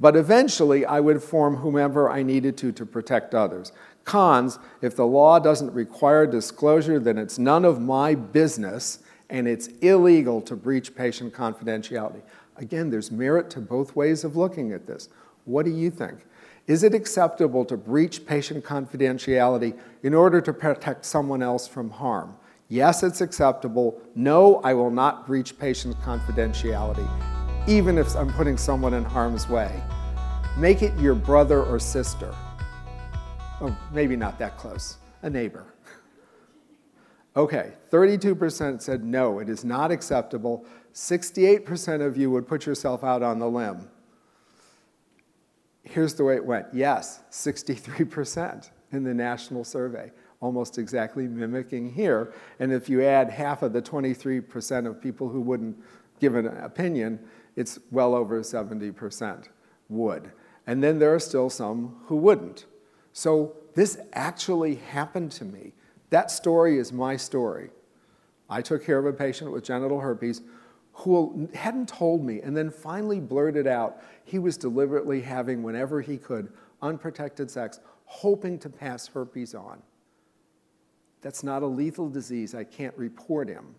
but eventually, I would form whomever I needed to to protect others. Cons, if the law doesn't require disclosure, then it's none of my business and it's illegal to breach patient confidentiality. Again, there's merit to both ways of looking at this. What do you think? Is it acceptable to breach patient confidentiality in order to protect someone else from harm? Yes, it's acceptable. No, I will not breach patient confidentiality even if I'm putting someone in harm's way. Make it your brother or sister. Oh, maybe not that close, a neighbor. Okay, 32% said no, it is not acceptable. 68% of you would put yourself out on the limb. Here's the way it went yes, 63% in the national survey, almost exactly mimicking here. And if you add half of the 23% of people who wouldn't give an opinion, it's well over 70% would. And then there are still some who wouldn't. So this actually happened to me. That story is my story. I took care of a patient with genital herpes who hadn't told me and then finally blurted out he was deliberately having, whenever he could, unprotected sex, hoping to pass herpes on. That's not a lethal disease. I can't report him.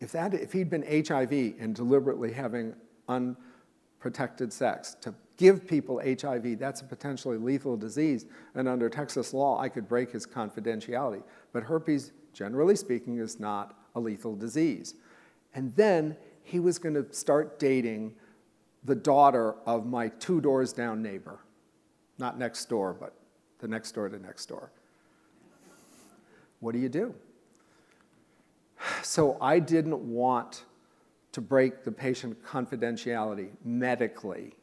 If, that, if he'd been HIV and deliberately having unprotected sex. To give people HIV, that's a potentially lethal disease, and under Texas law, I could break his confidentiality. But herpes, generally speaking, is not a lethal disease. And then he was going to start dating the daughter of my two doors down neighbor. Not next door, but the next door to next door. What do you do? So I didn't want to break the patient confidentiality medically,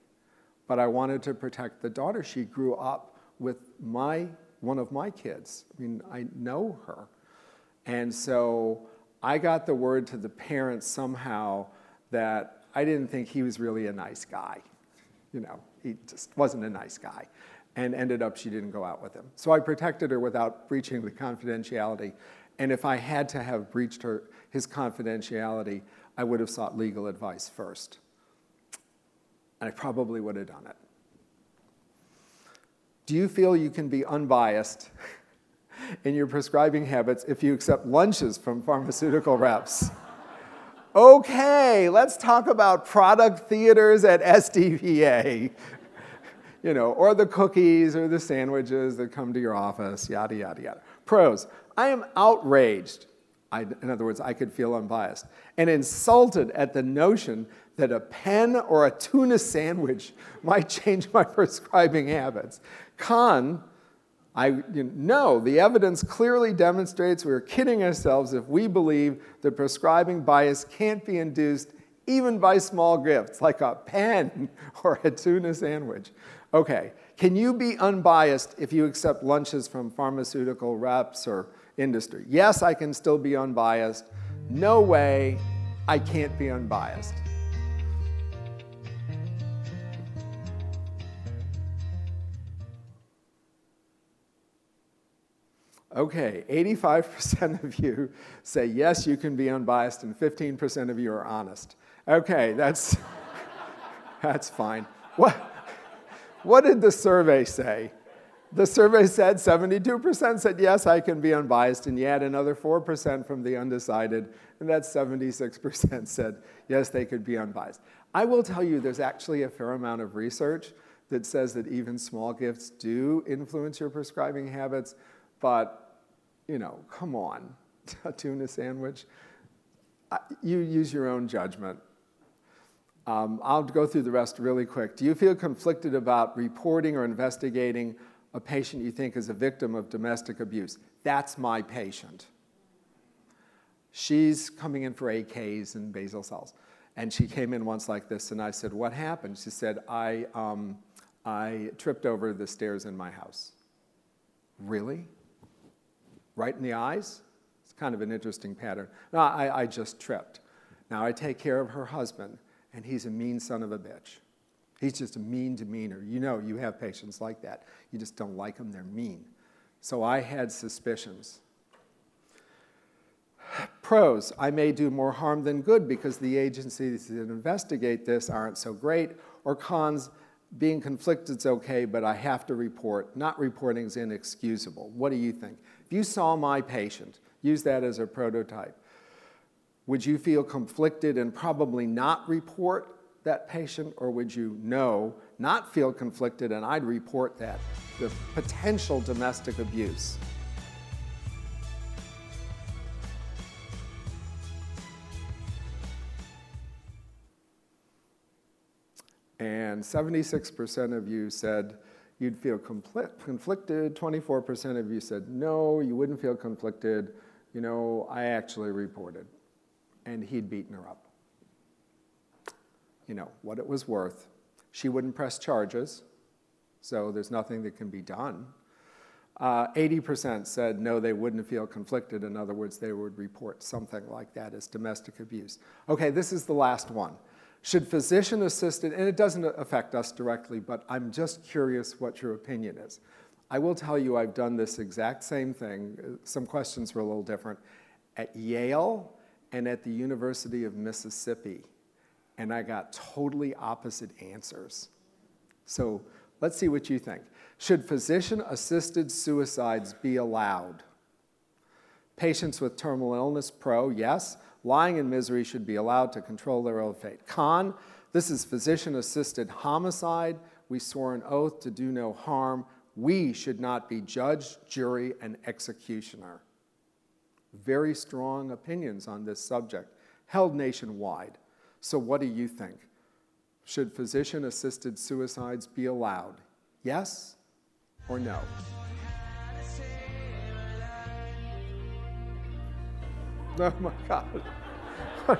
but I wanted to protect the daughter. She grew up with my one of my kids. I mean, I know her. And so I got the word to the parents somehow that I didn't think he was really a nice guy. You know, he just wasn't a nice guy. And ended up she didn't go out with him. So I protected her without breaching the confidentiality. And if I had to have breached her, his confidentiality, I would have sought legal advice first. And I probably would have done it. Do you feel you can be unbiased in your prescribing habits if you accept lunches from pharmaceutical reps? Okay, let's talk about product theaters at SDPA. you know, or the cookies or the sandwiches that come to your office, yada, yada, yada. Pros, I am outraged. I, in other words, I could feel unbiased and insulted at the notion that a pen or a tuna sandwich might change my prescribing habits. Con, I you know, the evidence clearly demonstrates we're kidding ourselves if we believe that prescribing bias can't be induced even by small gifts like a pen or a tuna sandwich. Okay, can you be unbiased if you accept lunches from pharmaceutical reps or industry? Yes, I can still be unbiased. No way, I can't be unbiased. Okay, 85% of you say yes, you can be unbiased, and 15% of you are honest. Okay, that's, that's fine. What, what did the survey say? The survey said 72% said yes, I can be unbiased, and yet another 4% from the undecided, and that's 76% said yes, they could be unbiased. I will tell you there's actually a fair amount of research that says that even small gifts do influence your prescribing habits, but you know, come on, a tuna sandwich. You use your own judgment. Um, I'll go through the rest really quick. Do you feel conflicted about reporting or investigating a patient you think is a victim of domestic abuse? That's my patient. She's coming in for AKs and basal cells. And she came in once like this, and I said, What happened? She said, I, um, I tripped over the stairs in my house. Really? right in the eyes. It's kind of an interesting pattern. No, I, I just tripped. Now I take care of her husband, and he's a mean son of a bitch. He's just a mean demeanor. You know, you have patients like that. You just don't like them, they're mean. So I had suspicions. Pros, I may do more harm than good because the agencies that investigate this aren't so great. Or cons, being conflicted is okay, but I have to report. Not reporting is inexcusable. What do you think? If you saw my patient, use that as a prototype, would you feel conflicted and probably not report that patient, or would you know, not feel conflicted and I'd report that, the potential domestic abuse? And 76% of you said you'd feel conflicted. 24% of you said no, you wouldn't feel conflicted. You know, I actually reported. And he'd beaten her up. You know, what it was worth. She wouldn't press charges, so there's nothing that can be done. Uh, 80% said no, they wouldn't feel conflicted. In other words, they would report something like that as domestic abuse. Okay, this is the last one. Should physician assisted, and it doesn't affect us directly, but I'm just curious what your opinion is. I will tell you I've done this exact same thing. Some questions were a little different at Yale and at the University of Mississippi, and I got totally opposite answers. So let's see what you think. Should physician assisted suicides be allowed? Patients with terminal illness, pro, yes lying in misery should be allowed to control their own fate. Con, this is physician assisted homicide. We swore an oath to do no harm. We should not be judge, jury, and executioner. Very strong opinions on this subject, held nationwide. So, what do you think? Should physician assisted suicides be allowed? Yes or no? Oh my God.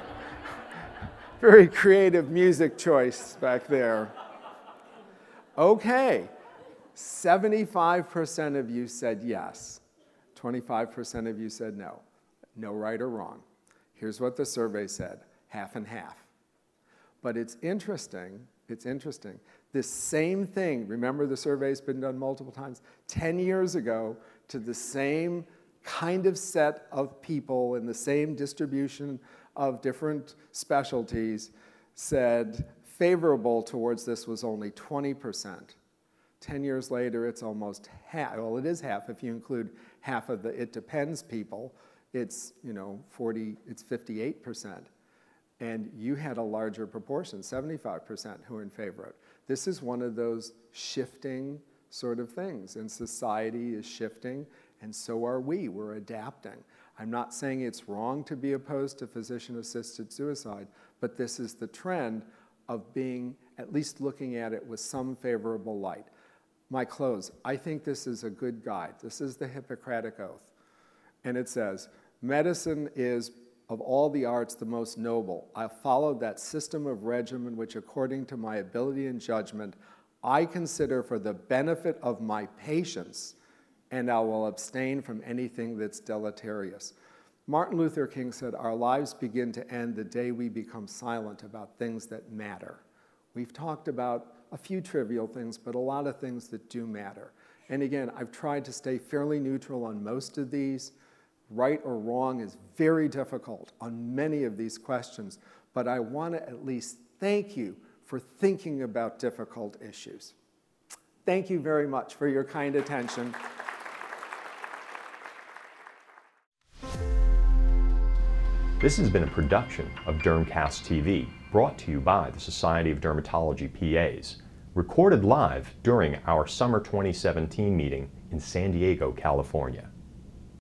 Very creative music choice back there. Okay, 75% of you said yes, 25% of you said no. No right or wrong. Here's what the survey said half and half. But it's interesting, it's interesting. This same thing, remember the survey's been done multiple times, 10 years ago to the same kind of set of people in the same distribution of different specialties said favorable towards this was only 20%. 10 years later, it's almost half. Well, it is half if you include half of the it depends people. It's, you know, 40, it's 58%. And you had a larger proportion, 75%, who are in favor of it. This is one of those shifting sort of things. And society is shifting, and so are we. We're adapting. I'm not saying it's wrong to be opposed to physician assisted suicide, but this is the trend of being at least looking at it with some favorable light. My close. I think this is a good guide. This is the Hippocratic Oath. And it says, Medicine is of all the arts the most noble. I followed that system of regimen which, according to my ability and judgment, I consider for the benefit of my patients, and I will abstain from anything that's deleterious. Martin Luther King said, Our lives begin to end the day we become silent about things that matter. We've talked about a few trivial things, but a lot of things that do matter. And again, I've tried to stay fairly neutral on most of these. Right or wrong is very difficult on many of these questions, but I want to at least thank you for thinking about difficult issues. Thank you very much for your kind attention. This has been a production of Dermcast TV, brought to you by the Society of Dermatology PAs, recorded live during our summer 2017 meeting in San Diego, California.